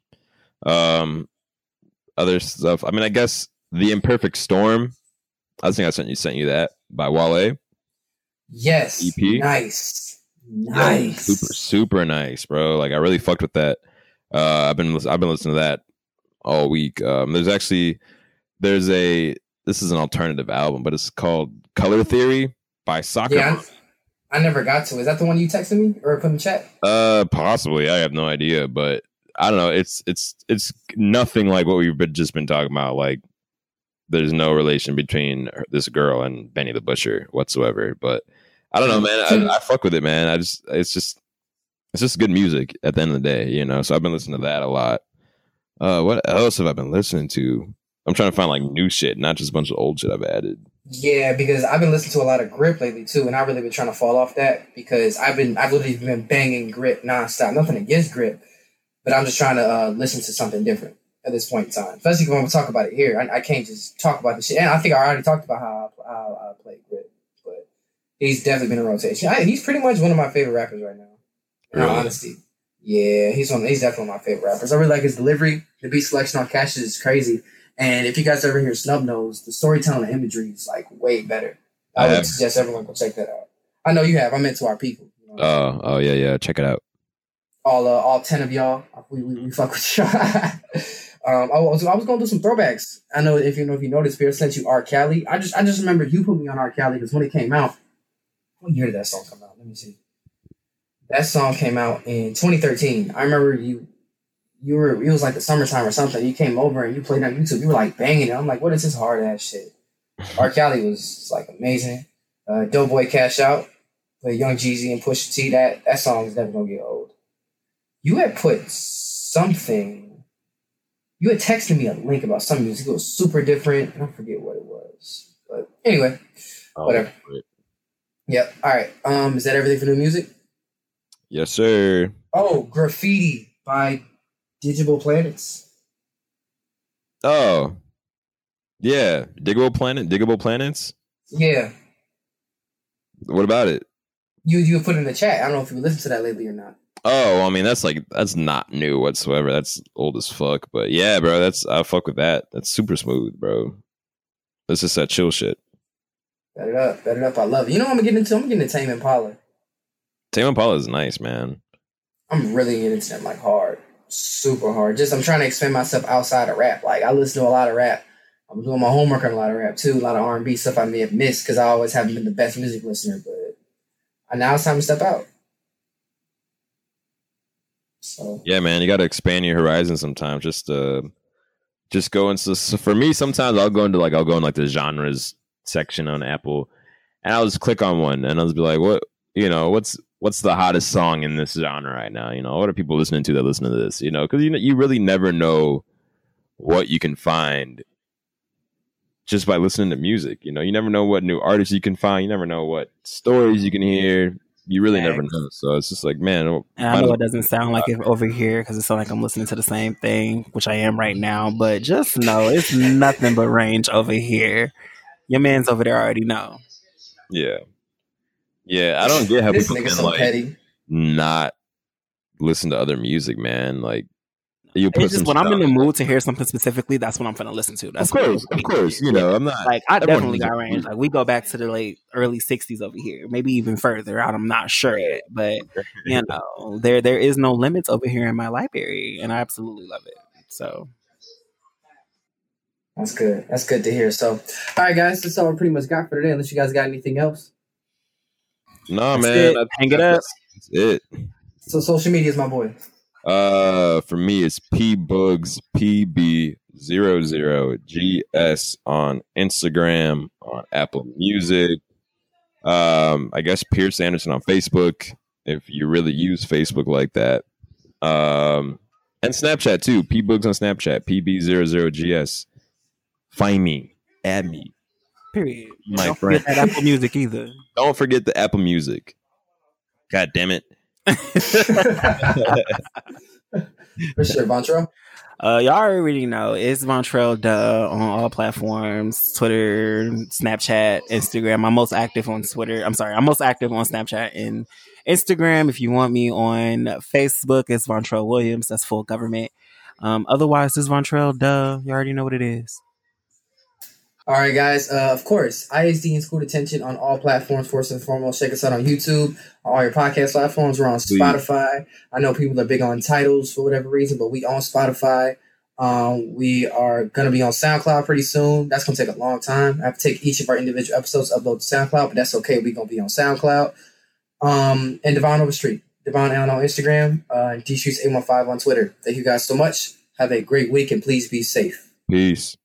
Um other stuff. I mean, I guess the imperfect storm. I think I sent you sent you that by Wale. Yes. EP? Nice. Nice. super super nice bro. Like i really fucked with that. Uh i've been i've been listening to that all week. Um there's actually there's a this is an alternative album but it's called color theory by soccer Yeah, I, never got to. Is that the one you texted me or put in the chat? uh possibly. I have no idea but i don't know. It's it's it's nothing like what we've been, just been talking about. Like there's no relation between this girl and benny the butcher whatsoever but i don't know man. I, I fuck with it man. I just it's just it's just good music at the end of the day you know? So i've been listening to that a lot. Uh what else have i been listening to? I'm trying to find like new shit not just a bunch of old shit i've added. Yeah, because I've been listening to a lot of Grip lately too, and I've really been trying to fall off that because I've been I've literally been banging Grip nonstop. Nothing against Grip, but I'm just trying to uh, listen to something different at this point in time. Especially when we talk about it here, I, I can't just talk about the shit. And I think I already talked about how I, how I play he's definitely been in rotation. I, he's pretty much one of my favorite rappers right now. In all Really? honesty, yeah, he's one. He's definitely one of my favorite rappers. I really like his delivery. The beat selection on Cash is crazy. And if you guys ever hear Snub Nose, the storytelling and imagery is like way better. I, I would have. suggest everyone go check that out. I know you have. I meant to our people. You know, oh oh yeah yeah check it out all uh, all ten of y'all. We, we, we fuck with y'all. um, I was I was gonna do some throwbacks. I know if you know if you noticed, Pierre sent you R. Kelly. I just I just remember you put me on R. Kelly because when it came out, what year did that song come out? Let me see. That song came out in 2013. I remember you you were it was like the summertime or something. You came over and you played on YouTube. You were like banging it. I'm like, what is this hard ass shit? R. Kelly was like amazing. Uh, Doughboy Cash Out, with Young Jeezy and Pusha T. That that song is never gonna get old. You had put something. You had texted me a link about some music. It was super different. I forget what it was. But anyway, Oh, Whatever. Yep. All right. Um, is that everything for new music? yes sir Oh, Graffiti by Digital Planets. oh yeah digable planet digable planets Yeah, what about it you you put in the chat. I don't know if you listened to that lately or not. Oh, well, I mean that's like that's not new whatsoever. That's old as fuck. But yeah, bro, that's I fuck with that. That's super smooth, bro. This just that chill shit. Bet it up, bet it up. I love it. You know what I'm getting into? I'm getting into Tame Impala. Tame Impala is nice, man. I'm really getting into them like hard, super hard. Just I'm trying to expand myself outside of rap. Like I listen to a lot of rap. I'm doing my homework on a lot of rap too, a lot of R and B stuff I may have missed because I always haven't been the best music listener. But now it's time to step out. So yeah, man, you got to expand your horizon sometimes. Just uh, just go into. So for me, sometimes I'll go into like I'll go in like the genres section on Apple, and I'll just click on one, and I'll just be like, what you know, what's what's the hottest song in this genre right now? You know, what are people listening to that listen to this? You know, because you know, you really never know what you can find just by listening to music. You know, you never know what new artists you can find. You never know what stories you can hear you really never know. So it's just like, man. Oh, and I know it doesn't sound like it over here because it sounds like I'm listening to the same thing, which I am right now. But just know it's nothing but range over here. Your man's over there already know. Yeah, yeah. I don't get how people can so like petty. not listen to other music, man. Like you put just when I'm in the mood to hear something specifically, that's what I'm gonna listen to. That's of course, of course. You know, I'm not like I definitely got range. Like we go back to the late early '60s over here, maybe even further out. I'm not sure yet, but you know, there there is no limits over here in my library, and I absolutely love it. So that's good. That's good to hear. So, all right, guys, that's all we pretty much got for today. Unless you guys got anything else. No, that's man. It. Hang it up. That's it. So social media is my boy. Uh, for me, it's P Bugs PB zero zero GS on Instagram, on Apple Music. Um, I guess Pierce Anderson on Facebook if you really use Facebook like that. Um, and Snapchat too. P Bugs on Snapchat. PB zero zero GS. Find me. Add me. Period. My Don't friend. Forget that Apple Music either. Don't forget the Apple Music. God damn it. For sure, Vontrell. Uh, y'all already know it's Vontrell Duh on all platforms: Twitter, Snapchat, Instagram. I'm most active on Twitter. I'm sorry, I'm most active on Snapchat and Instagram. If you want me on Facebook, it's Vontrell Williams. That's full government. Um, otherwise, it's Vontrell Duh. You already know what it is. All right, guys. Uh, of course, ISD and School Detention on all platforms. First and foremost, check us out on YouTube, all your podcast platforms. We're on Spotify. I know people are big on titles for whatever reason, but we on Spotify. Um, we are going to be on SoundCloud pretty soon. That's going to take a long time. I have to take each of our individual episodes, upload to SoundCloud, but that's okay. We're going to be on SoundCloud. Um, and Devon Overstreet, Devon Allen on Instagram, uh, and D Streets 815 on Twitter. Thank you guys so much. Have a great week and please be safe. Peace.